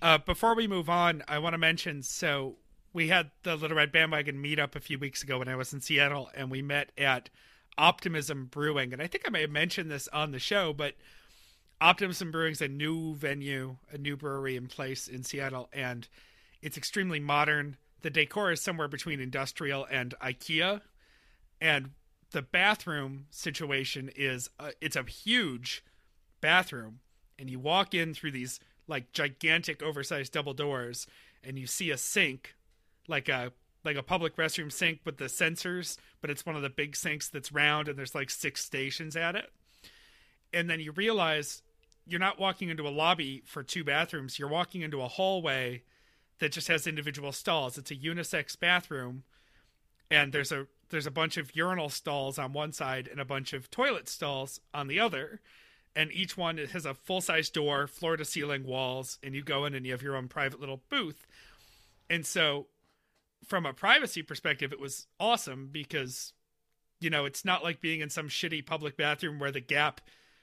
Speaker 2: Uh, before we move on, I want to mention so we had the Little Red Bandwagon meetup a few weeks ago when I was in Seattle, and we met at Optimism Brewing. And I think I may have mentioned this on the show, but Optimism Brewing is a new venue, a new brewery in place in Seattle, and it's extremely modern. The decor is somewhere between industrial and IKEA, and the bathroom situation is uh, it's a huge bathroom, and you walk in through these like gigantic oversized double doors and you see a sink like a like a public restroom sink with the sensors but it's one of the big sinks that's round and there's like six stations at it. And then you realize you're not walking into a lobby for two bathrooms. You're walking into a hallway that just has individual stalls. It's a unisex bathroom and there's a there's a bunch of urinal stalls on one side and a bunch of toilet stalls on the other and each one has a full size door, floor to ceiling walls, and you go in and you have your own private little booth. And so, from a privacy perspective, it was awesome because you know, it's not like being in some shitty public bathroom where the gap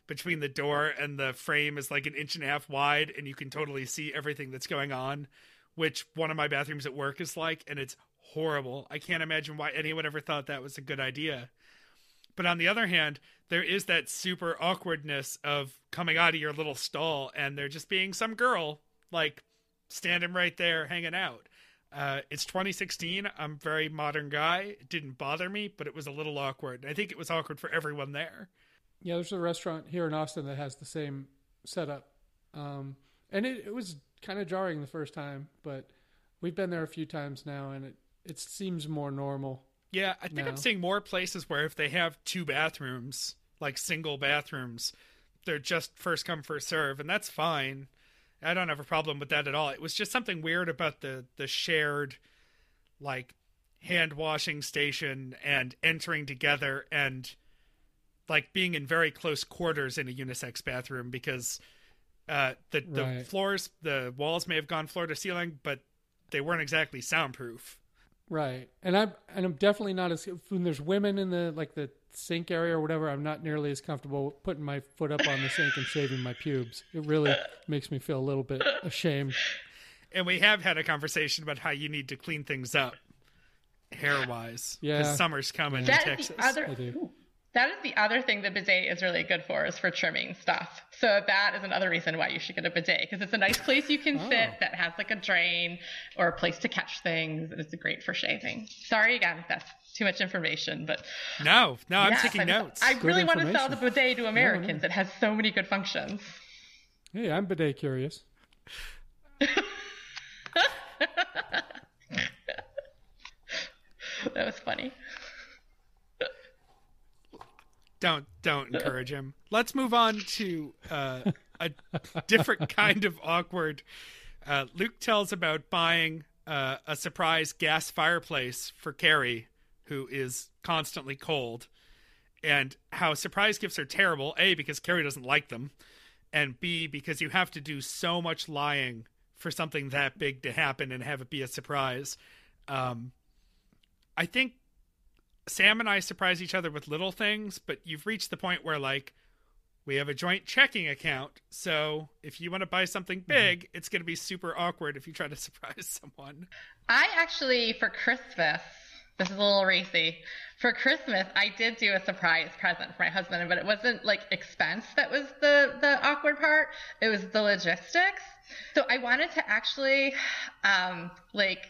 Speaker 2: between the door and the frame is like an inch and a half wide and you can totally see everything that's going on, which one of my bathrooms at work is like, and it's horrible. I can't imagine why anyone ever thought that was a good idea. But on the other hand, there is that super awkwardness of coming out of your little stall and there just being some girl like standing right there hanging out. Uh, it's 2016. I'm a very modern guy. It didn't bother me, but it was a little awkward. I think it was awkward for everyone there.
Speaker 3: Yeah, there's a restaurant here in Austin that has the same setup, um, and it, it was kind of jarring the first time, but we've been there a few times now, and it it seems more normal.
Speaker 2: Yeah, I think
Speaker 3: No.
Speaker 2: I'm seeing more places where if they have two bathrooms, like single bathrooms, they're just first come first serve, and that's fine. I don't have a problem with that at all. It was just something weird about the the shared, like, hand washing station and entering together and like being in very close quarters in a unisex bathroom because uh, the the
Speaker 3: Right.
Speaker 2: floors, the walls may have gone floor to ceiling, but they weren't exactly soundproof.
Speaker 3: Right, and I'm and I'm definitely not as when there's women in the like the sink area or whatever. I'm not nearly as comfortable putting my foot up on the sink and shaving my pubes. It really makes me feel a little bit ashamed.
Speaker 2: and we have had a conversation about how you need to clean things up hair wise
Speaker 3: Yeah.
Speaker 2: because summer's coming in
Speaker 1: That is
Speaker 2: texas
Speaker 1: the other.
Speaker 3: I do.
Speaker 1: Ooh. That is the other thing the bidet is really good for is for trimming stuff. So that is another reason why you should get a bidet because it's a nice place you can sit
Speaker 3: Oh.
Speaker 1: that has like a drain or a place to catch things. and It's great for shaving. Sorry again, if that's too much information, but
Speaker 2: no no i'm
Speaker 1: yes,
Speaker 2: taking
Speaker 1: I just-
Speaker 2: notes
Speaker 1: I really want to sell the bidet to Americans. It has so many good functions.
Speaker 3: Hey, I'm bidet curious.
Speaker 1: That was funny.
Speaker 2: Don't don't encourage him. Let's move on to uh, a different kind of awkward. Uh, luke tells about buying uh, a surprise gas fireplace for carrie who is constantly cold and how surprise gifts are terrible a because carrie doesn't like them and b because you have to do so much lying for something that big to happen and have it be a surprise. Um, i think Sam and I surprise each other with little things, but you've reached the point where like we have a joint checking account. So if you want to buy something big, it's going to be super awkward if you try to surprise someone.
Speaker 1: I actually, for Christmas, this is a little racy. For Christmas, I did do a surprise present for my husband, but it wasn't like expense that was the the awkward part. It was the logistics. So I wanted to actually, um, like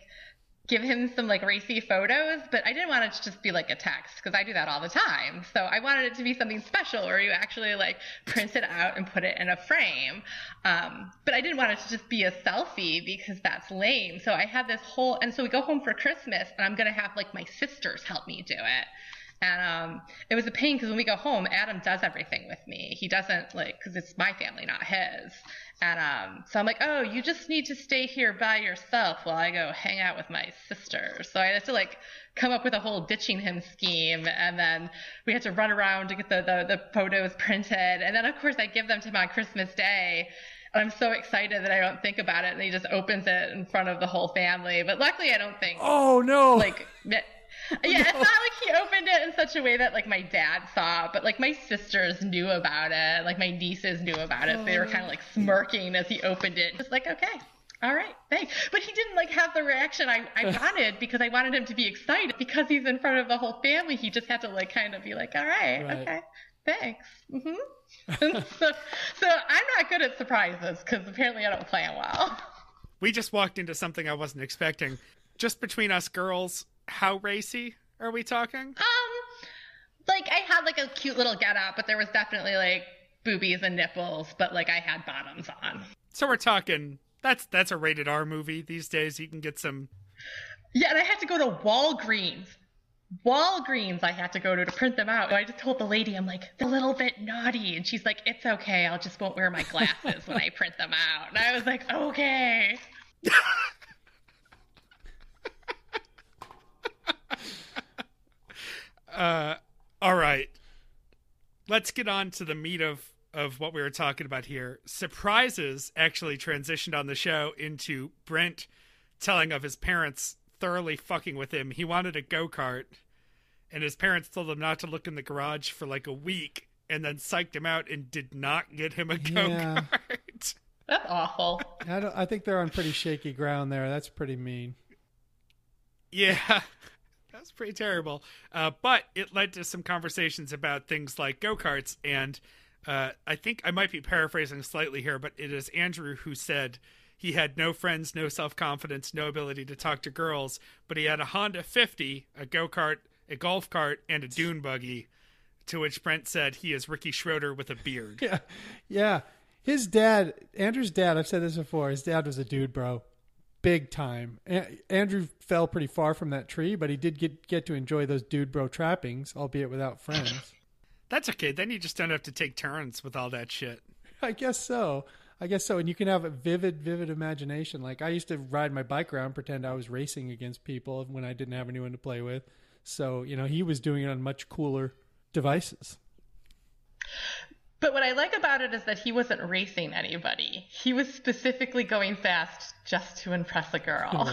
Speaker 1: give him some like racy photos, but I didn't want it to just be like a text because I do that all the time. So I wanted it to be something special where you actually like print it out and put it in a frame. Um, but I didn't want it to just be a selfie because that's lame. So I had this whole, and so we go home for Christmas and I'm going to have like my sisters help me do it. And um, it was a pain because when we go home, Adam does everything with me. He doesn't like because it's my family, not his. And um, so I'm like, oh, you just need to stay here by yourself while I go hang out with my sisters. So I had to like come up with a whole ditching him scheme, and then we had to run around to get the the, the photos printed, and then of course I give them to him on Christmas Day. And I'm so excited that I don't think about it, and he just opens it in front of the whole family. But luckily, I don't think
Speaker 3: Oh no!
Speaker 1: like yeah, it's not like he opened it in such a way that like my dad saw but like my sisters knew about it. Like my nieces knew about it. So they were kind of like smirking as he opened it. Just like okay. All right. Thanks. But he didn't like have the reaction I, I wanted because i wanted him to be excited. Because he's in front of the whole family he just had to like kind of be like all right,
Speaker 3: Right.
Speaker 1: okay. Thanks. Mm-hmm. so, so i'm not good at surprises because apparently i don't plan well.
Speaker 2: We just walked into something I wasn't expecting. Just between us girls, how racy are we talking?
Speaker 1: Um, like I had like a cute little get up, but there was definitely like boobies and nipples, but like I had bottoms on.
Speaker 2: So we're talking that's that's a rated R movie these days. You can get some
Speaker 1: Yeah, and I had to go to Walgreens. Walgreens I had to go to to print them out. I just told the lady, I'm like, a little bit naughty. And she's like, it's okay. I'll just won't wear my glasses when I print them out. And I was like, okay.
Speaker 2: Uh, all right. Let's get on to the meat of of what we were talking about here. Surprises actually transitioned on the show into Brent telling of his parents thoroughly fucking with him. He wanted a go kart, and his parents told him not to look in the garage for like a week, and then psyched him out and did not get him a go
Speaker 3: Yeah.
Speaker 2: kart.
Speaker 1: That's awful.
Speaker 3: I don't. I think they're on pretty shaky ground there. That's pretty mean.
Speaker 2: Yeah, that's pretty terrible. Uh, but it led to some conversations about things like go karts, and uh, I think I might be paraphrasing slightly here, but it is Andrew who said he had no friends, no self confidence, no ability to talk to girls, but he had a Honda 50, a go kart, a golf cart, and a dune buggy. To which Brent said he is Ricky Schroder with a beard.
Speaker 3: Yeah, yeah. His dad, Andrew's dad. I've said this before. His dad was a dude, bro, big time. A- Andrew fell pretty far from that tree, but he did get get to enjoy those dude bro trappings, albeit without friends.
Speaker 2: That's okay. Then you just don't have to take turns with all that shit.
Speaker 3: I guess so. I guess so. And you can have a vivid, vivid imagination. Like I used to ride my bike around, pretend I was racing against people when I didn't have anyone to play with. So you know, he was doing it on much cooler devices.
Speaker 1: But what I like about it is that he wasn't racing anybody. He was specifically going fast just to impress a girl.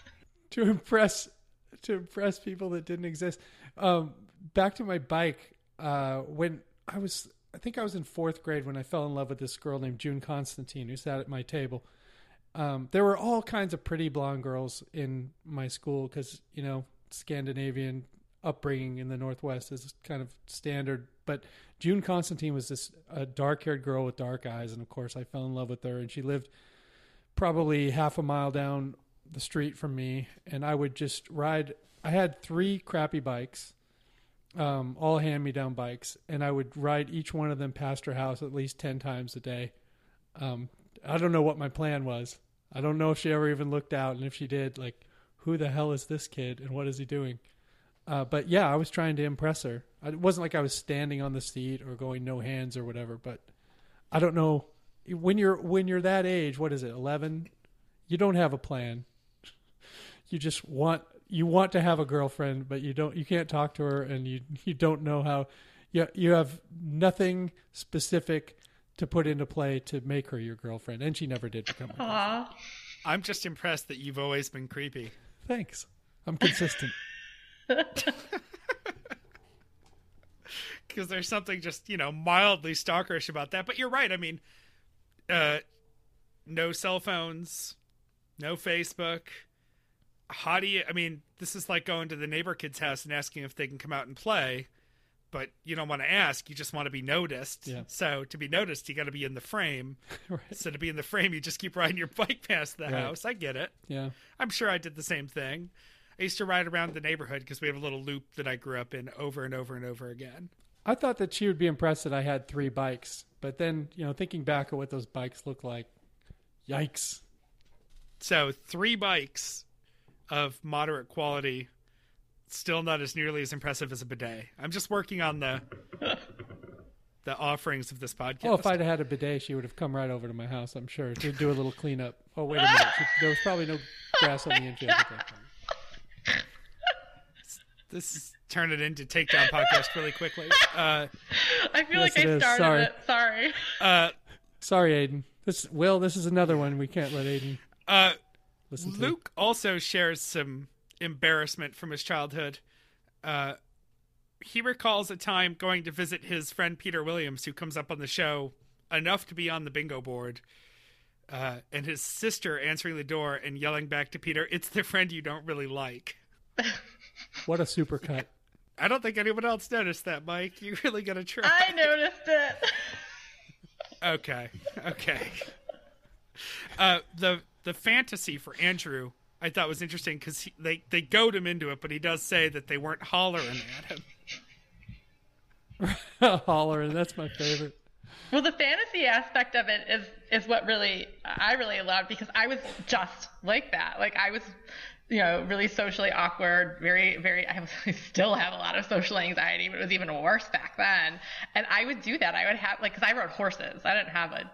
Speaker 3: to impress to impress people that didn't exist. Um, back to my bike. Uh, when I was, I think I was in fourth grade when I fell in love with this girl named June Constantine who sat at my table. Um, there were all kinds of pretty blonde girls in my school because you know Scandinavian upbringing in the Northwest is kind of standard. But June Constantine was this a dark-haired girl with dark eyes, and of course I fell in love with her. And she lived probably half a mile down the street from me, and I would just ride. I had three crappy bikes, um, all hand-me-down bikes, and I would ride each one of them past her house at least ten times a day. Um, I don't know what my plan was. I don't know if she ever even looked out, and if she did, like, who the hell is this kid, and what is he doing? Uh, but yeah, I was trying to impress her. It wasn't like I was standing on the seat or going no hands or whatever. But I don't know when you're when you're that age. What is it? Eleven? You don't have a plan. You just want you want to have a girlfriend, but you don't. You can't talk to her, and you you don't know how. You you have nothing specific to put into play to make her your girlfriend, and she never did become. My girlfriend.
Speaker 1: Aw.
Speaker 2: I'm just impressed that you've always been creepy.
Speaker 3: Thanks. I'm consistent.
Speaker 2: Because there's something just you know mildly stalkerish about that. But you're right. I mean, uh, no cell phones, no Facebook. How do you? I mean, this is like going to the neighbor kid's house and asking if they can come out and play, but you don't want to ask. You just want to be noticed.
Speaker 3: Yeah.
Speaker 2: So to be noticed, you got to be in the frame.
Speaker 3: right.
Speaker 2: So to be in the frame, you just keep riding your bike past the
Speaker 3: Right.
Speaker 2: house. I get it.
Speaker 3: Yeah.
Speaker 2: I'm sure I did the same thing. I used to ride around the neighborhood because we have a little loop that I grew up in over and over and over again.
Speaker 3: I thought that she would be impressed that I had three bikes, but then you know, thinking back at what those bikes look like, yikes!
Speaker 2: So three bikes of moderate quality, still not as nearly as impressive as a bidet. I'm just working on the the offerings of this podcast.
Speaker 3: Oh, if I'd had a bidet, she would have come right over to my house. I'm sure to do a little cleanup. Oh, wait a minute, she, there was probably no grass on the infield at that time.
Speaker 2: This is turn it into takedown podcast really quickly. Uh,
Speaker 1: I feel
Speaker 3: Yes,
Speaker 1: like I started
Speaker 3: Sorry.
Speaker 1: it. Sorry.
Speaker 2: uh,
Speaker 3: Sorry, Aiden. This Will. This is another one we can't let Aiden
Speaker 2: uh,
Speaker 3: listen to.
Speaker 2: Luke also shares some embarrassment from his childhood. Uh, he recalls a time going to visit his friend Peter Williams, who comes up on the show enough to be on the bingo board, uh, and his sister answering the door and yelling back to Peter, "It's the friend you don't really like."
Speaker 3: What a supercut.
Speaker 2: I don't think anyone else noticed that, Mike. You really gotta try.
Speaker 1: I noticed it.
Speaker 2: Okay, okay. Uh, the the fantasy for Andrew I thought was interesting because they they goad him into it, but he does say that they weren't hollering at him.
Speaker 3: Hollering. That's my favorite.
Speaker 1: Well, the fantasy aspect of it is is what really I really loved because I was just like that. Like I was, you know, really socially awkward, very very. I, still have a lot of social anxiety, but it was even worse back then. And I would do that. I would have like because I rode horses. I didn't have a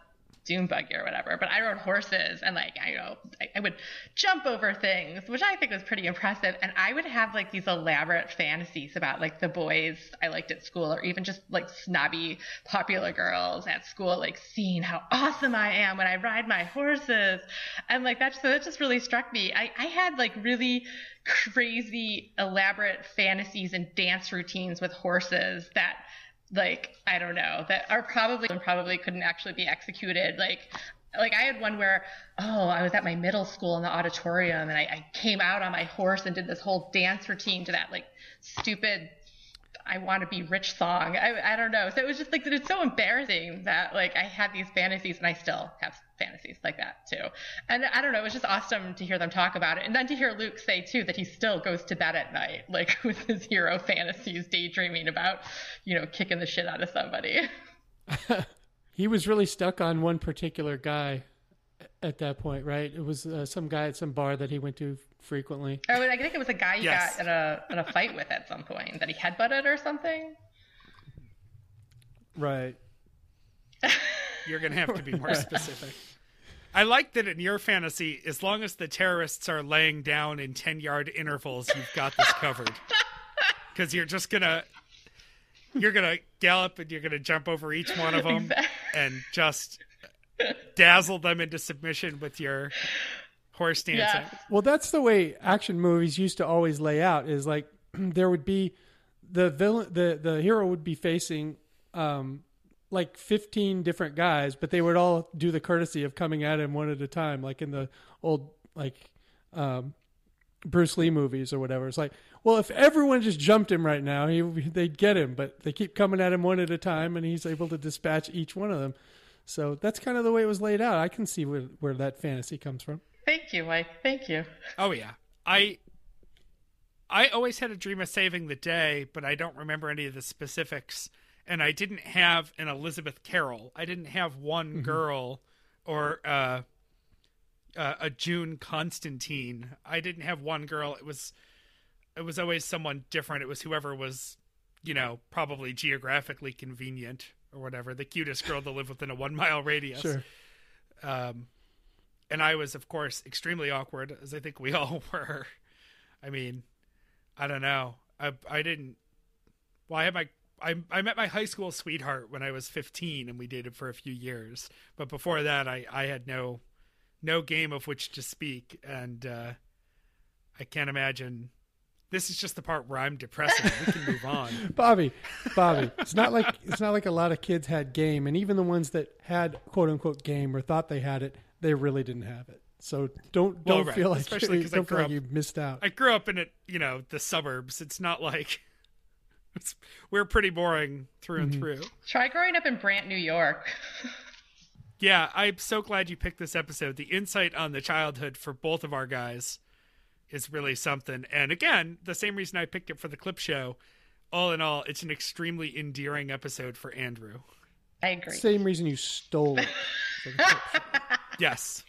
Speaker 1: dune buggy or whatever, but I rode horses and like I know I, I would jump over things, which I think was pretty impressive. And I would have like these elaborate fantasies about like the boys I liked at school, or even just like snobby popular girls at school, like seeing how awesome I am when I ride my horses, and like that. So that just really struck me. I I had like really crazy elaborate fantasies and dance routines with horses that like I don't know that are probably probably couldn't actually be executed. Like like I had one where oh I was at my middle school in the auditorium and I, I came out on my horse and did this whole dance routine to that like stupid I want to be rich song. I, I don't know. So it was just like it's so embarrassing that like I had these fantasies and I still have fantasies like that too. And I don't know. It was just awesome to hear them talk about it, and then to hear Luke say too that he still goes to bed at night like with his hero fantasies, daydreaming about you know kicking the shit out of somebody.
Speaker 3: he was really stuck on one particular guy at that point, right? It was uh, some guy at some bar that he went to frequently.
Speaker 1: Oh, I think it was a guy he
Speaker 2: Yes.
Speaker 1: got in a in a fight with at some point that he headbutted or something.
Speaker 3: Right.
Speaker 2: You're going to have to be more specific. I like that in your fantasy, as long as the terrorists are laying down in 10 yard intervals, you've got this covered. Because you're just going to. You're gonna gallop and you're gonna jump over each one of them
Speaker 1: Exactly.
Speaker 2: and just dazzle them into submission with your horse dancing.
Speaker 1: Yes.
Speaker 3: Well, that's the way action movies used to always lay out. Is like there would be the villain, the the hero would be facing um, like fifteen different guys, but they would all do the courtesy of coming at him one at a time, like in the old like um, Bruce Lee movies or whatever. It's like, well, if everyone just jumped him right now, he they'd get him, but they keep coming at him one at a time, and he's able to dispatch each one of them. So that's kind of the way it was laid out. I can see where where that fantasy comes from.
Speaker 1: Thank you, Mike. Thank you.
Speaker 2: Oh yeah. I I always had a dream of saving the day, but I don't remember any of the specifics. And I didn't have an Elizabeth Carroll. I didn't have one girl or uh, uh, a June Constantine. I didn't have one girl. It was it was always someone different. It was whoever was, you know, probably geographically convenient or whatever. The cutest girl to live within a one mile radius
Speaker 3: Sure.
Speaker 2: um, and I was, of course, extremely awkward, as I think we all were. I mean, I don't know. I I didn't. Well, I had my I I met my high school sweetheart when I was 15, and we dated for a few years. But before that, I I had no no game of which to speak, and uh, I can't imagine. This is just the part where I'm depressing. We can move on.
Speaker 3: Bobby, Bobby, it's not like it's not like a lot of kids had game, and even the ones that had quote unquote game or thought they had it, they really didn't have it. So don't don't
Speaker 2: right,
Speaker 3: feel like
Speaker 2: especially
Speaker 3: you,
Speaker 2: 'cause I
Speaker 3: don't feel
Speaker 2: grew
Speaker 3: like
Speaker 2: up-
Speaker 3: you missed out.
Speaker 2: I grew up in it, you know, the suburbs. It's not like it's, we're pretty boring through and mm-hmm. through.
Speaker 1: Try growing up in Brant, New York.
Speaker 2: Yeah, I'm so glad you picked this episode. The insight on the childhood for both of our guys is really something. And again, the same reason I picked it for the clip show. All in all, it's an extremely endearing episode for Andrew.
Speaker 1: I agree.
Speaker 3: Same reason you stole it. for the clip show.
Speaker 2: Yes.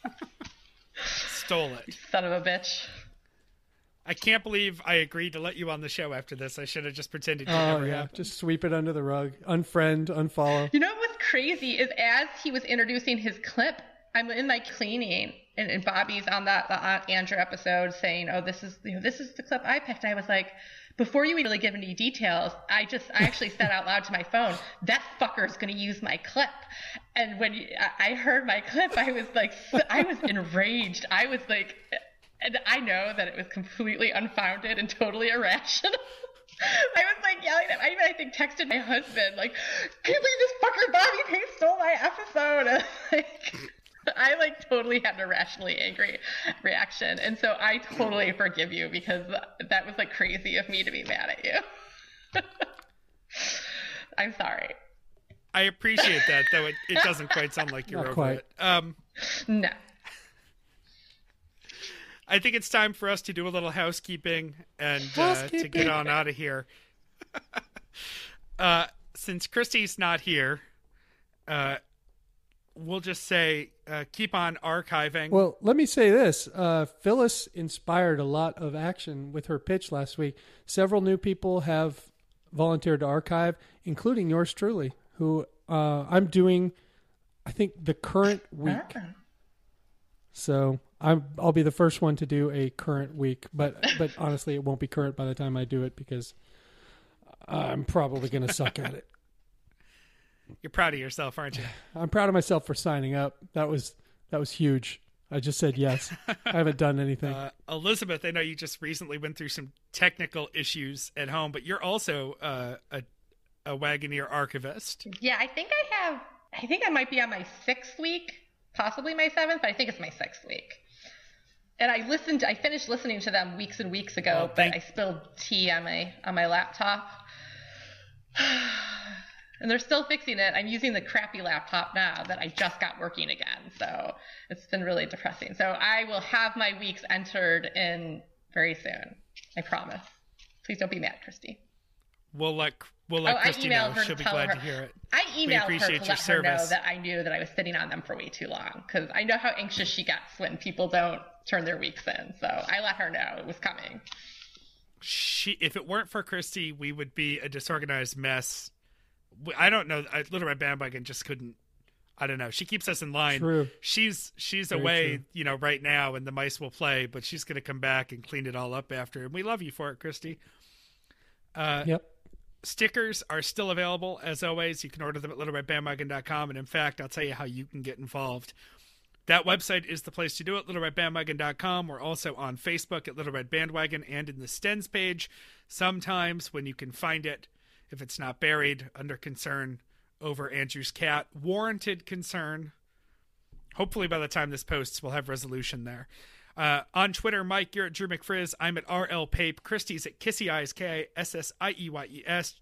Speaker 2: Stole it.
Speaker 1: Son of a bitch.
Speaker 2: I can't believe I agreed to let you on the show after this. I should have just pretended to
Speaker 3: Oh
Speaker 2: never
Speaker 3: yeah,
Speaker 2: happened.
Speaker 3: just sweep it under the rug, unfriend, unfollow.
Speaker 1: You know what's crazy is as he was introducing his clip, I'm in my cleaning, and, and Bobby's on that the Andrew episode saying, "Oh, this is you know this is the clip I picked." I was like, before you really give any details, I just I actually said out loud to my phone, "That fucker's gonna use my clip." And when I heard my clip, I was like, I was enraged. I was like. And I know that it was completely unfounded and totally irrational. I was like yelling at I even I think texted my husband like, "Can you believe this fucker Bobby Payne stole my episode?" Like, I like totally had an irrationally angry reaction, and so I totally forgive you because that was like crazy of me to be mad at you. I'm sorry.
Speaker 2: I appreciate that, though it, it doesn't quite sound like you're
Speaker 3: Not
Speaker 2: over
Speaker 3: quite.
Speaker 2: it. Um,
Speaker 1: No.
Speaker 2: I think it's time for us to do a little housekeeping and uh, to get on out of here. uh, since Christy's not here, uh, we'll just say uh, keep on archiving.
Speaker 3: Well, let me say this: uh, Phyllis inspired a lot of action with her pitch last week. Several new people have volunteered to archive, including yours truly, who uh, I'm doing. I think the current week.
Speaker 1: Ah.
Speaker 3: So I'm I'll be the first one to do a current week, but but honestly, it won't be current by the time I do it because I'm probably going to suck at it.
Speaker 2: You're proud of yourself, aren't you?
Speaker 3: I'm proud of myself for signing up. That was that was huge. I just said yes. I haven't done anything.
Speaker 2: Uh, Elizabeth, I know you just recently went through some technical issues at home, but you're also uh, a a Wagoneer archivist.
Speaker 1: Yeah, I think I have. I think I might be on my sixth week, possibly my seventh, but I think it's my sixth week. And I listened. I finished listening to them weeks and weeks ago,
Speaker 2: Oh,
Speaker 1: but I spilled tea on my on my laptop. And they're still fixing it. I'm using the crappy laptop now that I just got working again. So it's been really depressing. So I will have my weeks entered in very soon. I promise. Please don't be mad, Christy.
Speaker 2: We'll let we'll let
Speaker 1: oh,
Speaker 2: Christy know. She'll be glad
Speaker 1: her.
Speaker 2: to hear it.
Speaker 1: I emailed her
Speaker 2: appreciate
Speaker 1: to
Speaker 2: your
Speaker 1: let her know that I knew that I was sitting on them for way too long because I know how anxious she gets when people don't turn their weeks in. So I let her know it was coming.
Speaker 2: She, if it weren't for Christy, we would be a disorganized mess. I don't know. I, Little Red Bandwagon just couldn't. I don't know. She keeps us in line.
Speaker 3: True.
Speaker 2: She's she's
Speaker 3: Very
Speaker 2: away,
Speaker 3: true.
Speaker 2: you know, right now, and the mice will play. But she's going to come back and clean it all up after. And we love you for it, Christy. Uh,
Speaker 3: yep.
Speaker 2: Stickers are still available as always. You can order them at littleredbandwagon.com. And in fact, I'll tell you how you can get involved. That website is the place to do it, littleredbandwagon.com. We're also on Facebook at Little Red Bandwagon and in the Stens page. Sometimes when you can find it, if it's not buried under concern over Andrew's cat, warranted concern. Hopefully, by the time this posts, we'll have resolution there. Uh, on Twitter, Mike, you're at Drew McFrizz. I'm at RL Pape. Christie's at Kissy Eyes, K S S I E Y E S.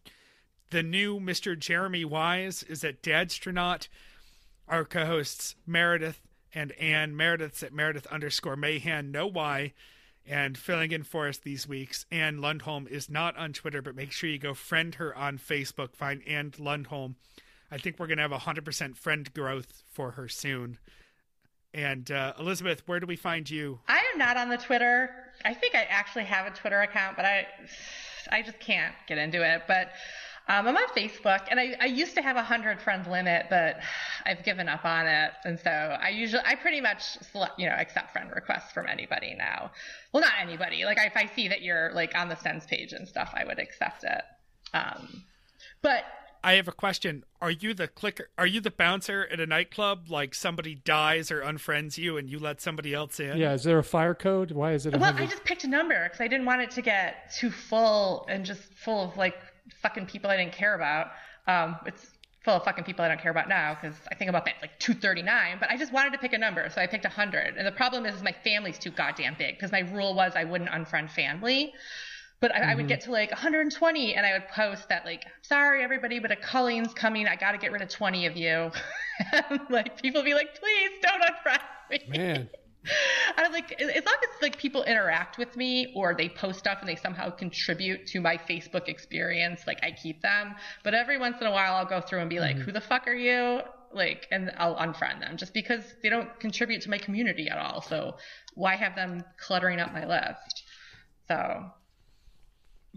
Speaker 2: The new Mr. Jeremy Wise is at Dadstronaut. Our co hosts, Meredith and Anne. Meredith's at Meredith underscore Mayhan, no Y. And filling in for us these weeks, Ann Lundholm is not on Twitter, but make sure you go friend her on Facebook. Find Ann Lundholm. I think we're going to have 100% friend growth for her soon. And uh, Elizabeth, where do we find you?
Speaker 1: I am not on the Twitter. I think I actually have a Twitter account, but I, I just can't get into it. But um, I'm on Facebook, and I, I used to have a hundred friend limit, but I've given up on it. And so I usually, I pretty much, select, you know, accept friend requests from anybody now. Well, not anybody. Like if I see that you're like on the Sends page and stuff, I would accept it. Um, but
Speaker 2: I have a question. Are you the clicker? Are you the bouncer at a nightclub? Like somebody dies or unfriends you, and you let somebody else in?
Speaker 3: Yeah. Is there a fire code? Why is it? a
Speaker 1: Well, I just picked a number because I didn't want it to get too full and just full of like fucking people I didn't care about. Um, it's full of fucking people I don't care about now because I think I'm up at like 239. But I just wanted to pick a number, so I picked 100. And the problem is, is my family's too goddamn big because my rule was I wouldn't unfriend family. But I, I would get to like 120, and I would post that like, sorry everybody, but a culling's coming. I got to get rid of 20 of you. Like people be like, please don't unfriend me.
Speaker 3: Man.
Speaker 1: I was like as long as like people interact with me or they post stuff and they somehow contribute to my Facebook experience, like I keep them. But every once in a while, I'll go through and be like, mm-hmm. "Who the fuck are you?" Like, and I'll unfriend them just because they don't contribute to my community at all. So why have them cluttering up my list? So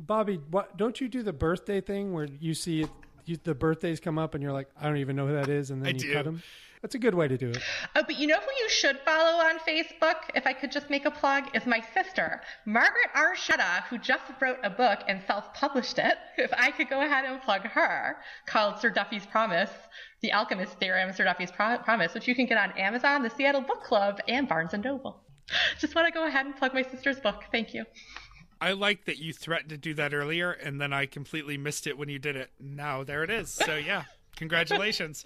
Speaker 3: Bobby, what, don't you do the birthday thing where you see it, you, the birthdays come up and you're like, I don't even know who that is, and then
Speaker 2: I
Speaker 3: you
Speaker 2: do.
Speaker 3: cut them? That's a good way to do it.
Speaker 1: Oh, but you know who you should follow on Facebook, if I could just make a plug, is my sister, Margaret Archetta, who just wrote a book and self-published it. If I could go ahead and plug her, called Sir Duffy's Promise, The Alchemist Theorem, Sir Duffy's Pro- Promise, which you can get on Amazon, the Seattle Book Club, and Barnes & Noble. Just want to go ahead and plug my sister's book. Thank you.
Speaker 2: I like that you threatened to do that earlier, and then I completely missed it when you did it. Now there it is. So yeah, congratulations.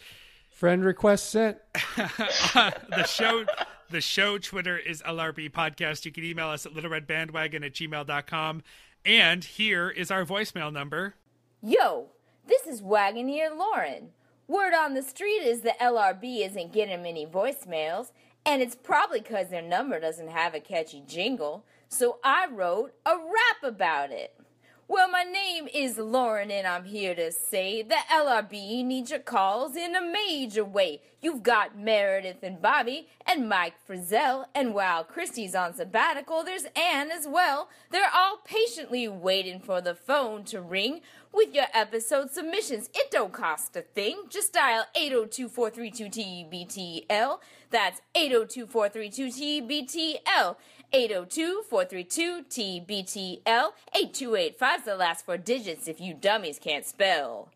Speaker 3: Friend request sent.
Speaker 2: the show the show Twitter is LRB Podcast. You can email us at littleredbandwagon at gmail.com. And here is our voicemail number.
Speaker 7: Yo, this is Wagoneer Lauren. Word on the street is the LRB isn't getting many voicemails, and it's probably because their number doesn't have a catchy jingle, so I wrote a rap about it. Well, my name is Lauren, and I'm here to say the LRB needs your calls in a major way. You've got Meredith and Bobby and Mike Frizzell, and while Christy's on sabbatical, there's Anne as well. They're all patiently waiting for the phone to ring with your episode submissions. It don't cost a thing. Just dial 802-432-TBTL. That's 802-432-TBTL. 802-432-TBTL. 8285 is the last four digits if you dummies can't spell.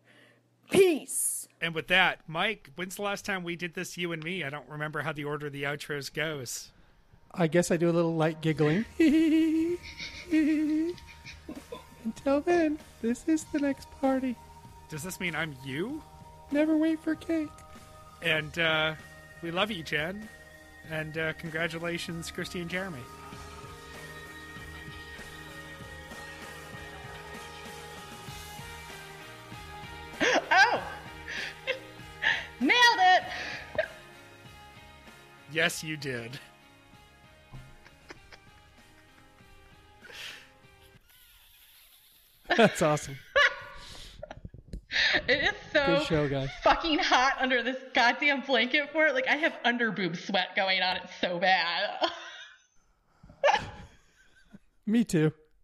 Speaker 7: Peace.
Speaker 2: And with that, Mike, when's the last time we did this, you and me? I don't remember how the order of the outros goes.
Speaker 3: I guess I do a little light giggling. Until then, this is the next party.
Speaker 2: Does this mean I'm you?
Speaker 3: Never wait for cake.
Speaker 2: And uh, we love you, Jen. And uh, congratulations, Christy and Jeremy. Yes, you did.
Speaker 3: That's awesome.
Speaker 1: It is so
Speaker 3: Good show, guys.
Speaker 1: fucking hot under this goddamn blanket for it. Like I have underboob sweat going on. It's so bad.
Speaker 3: Me too.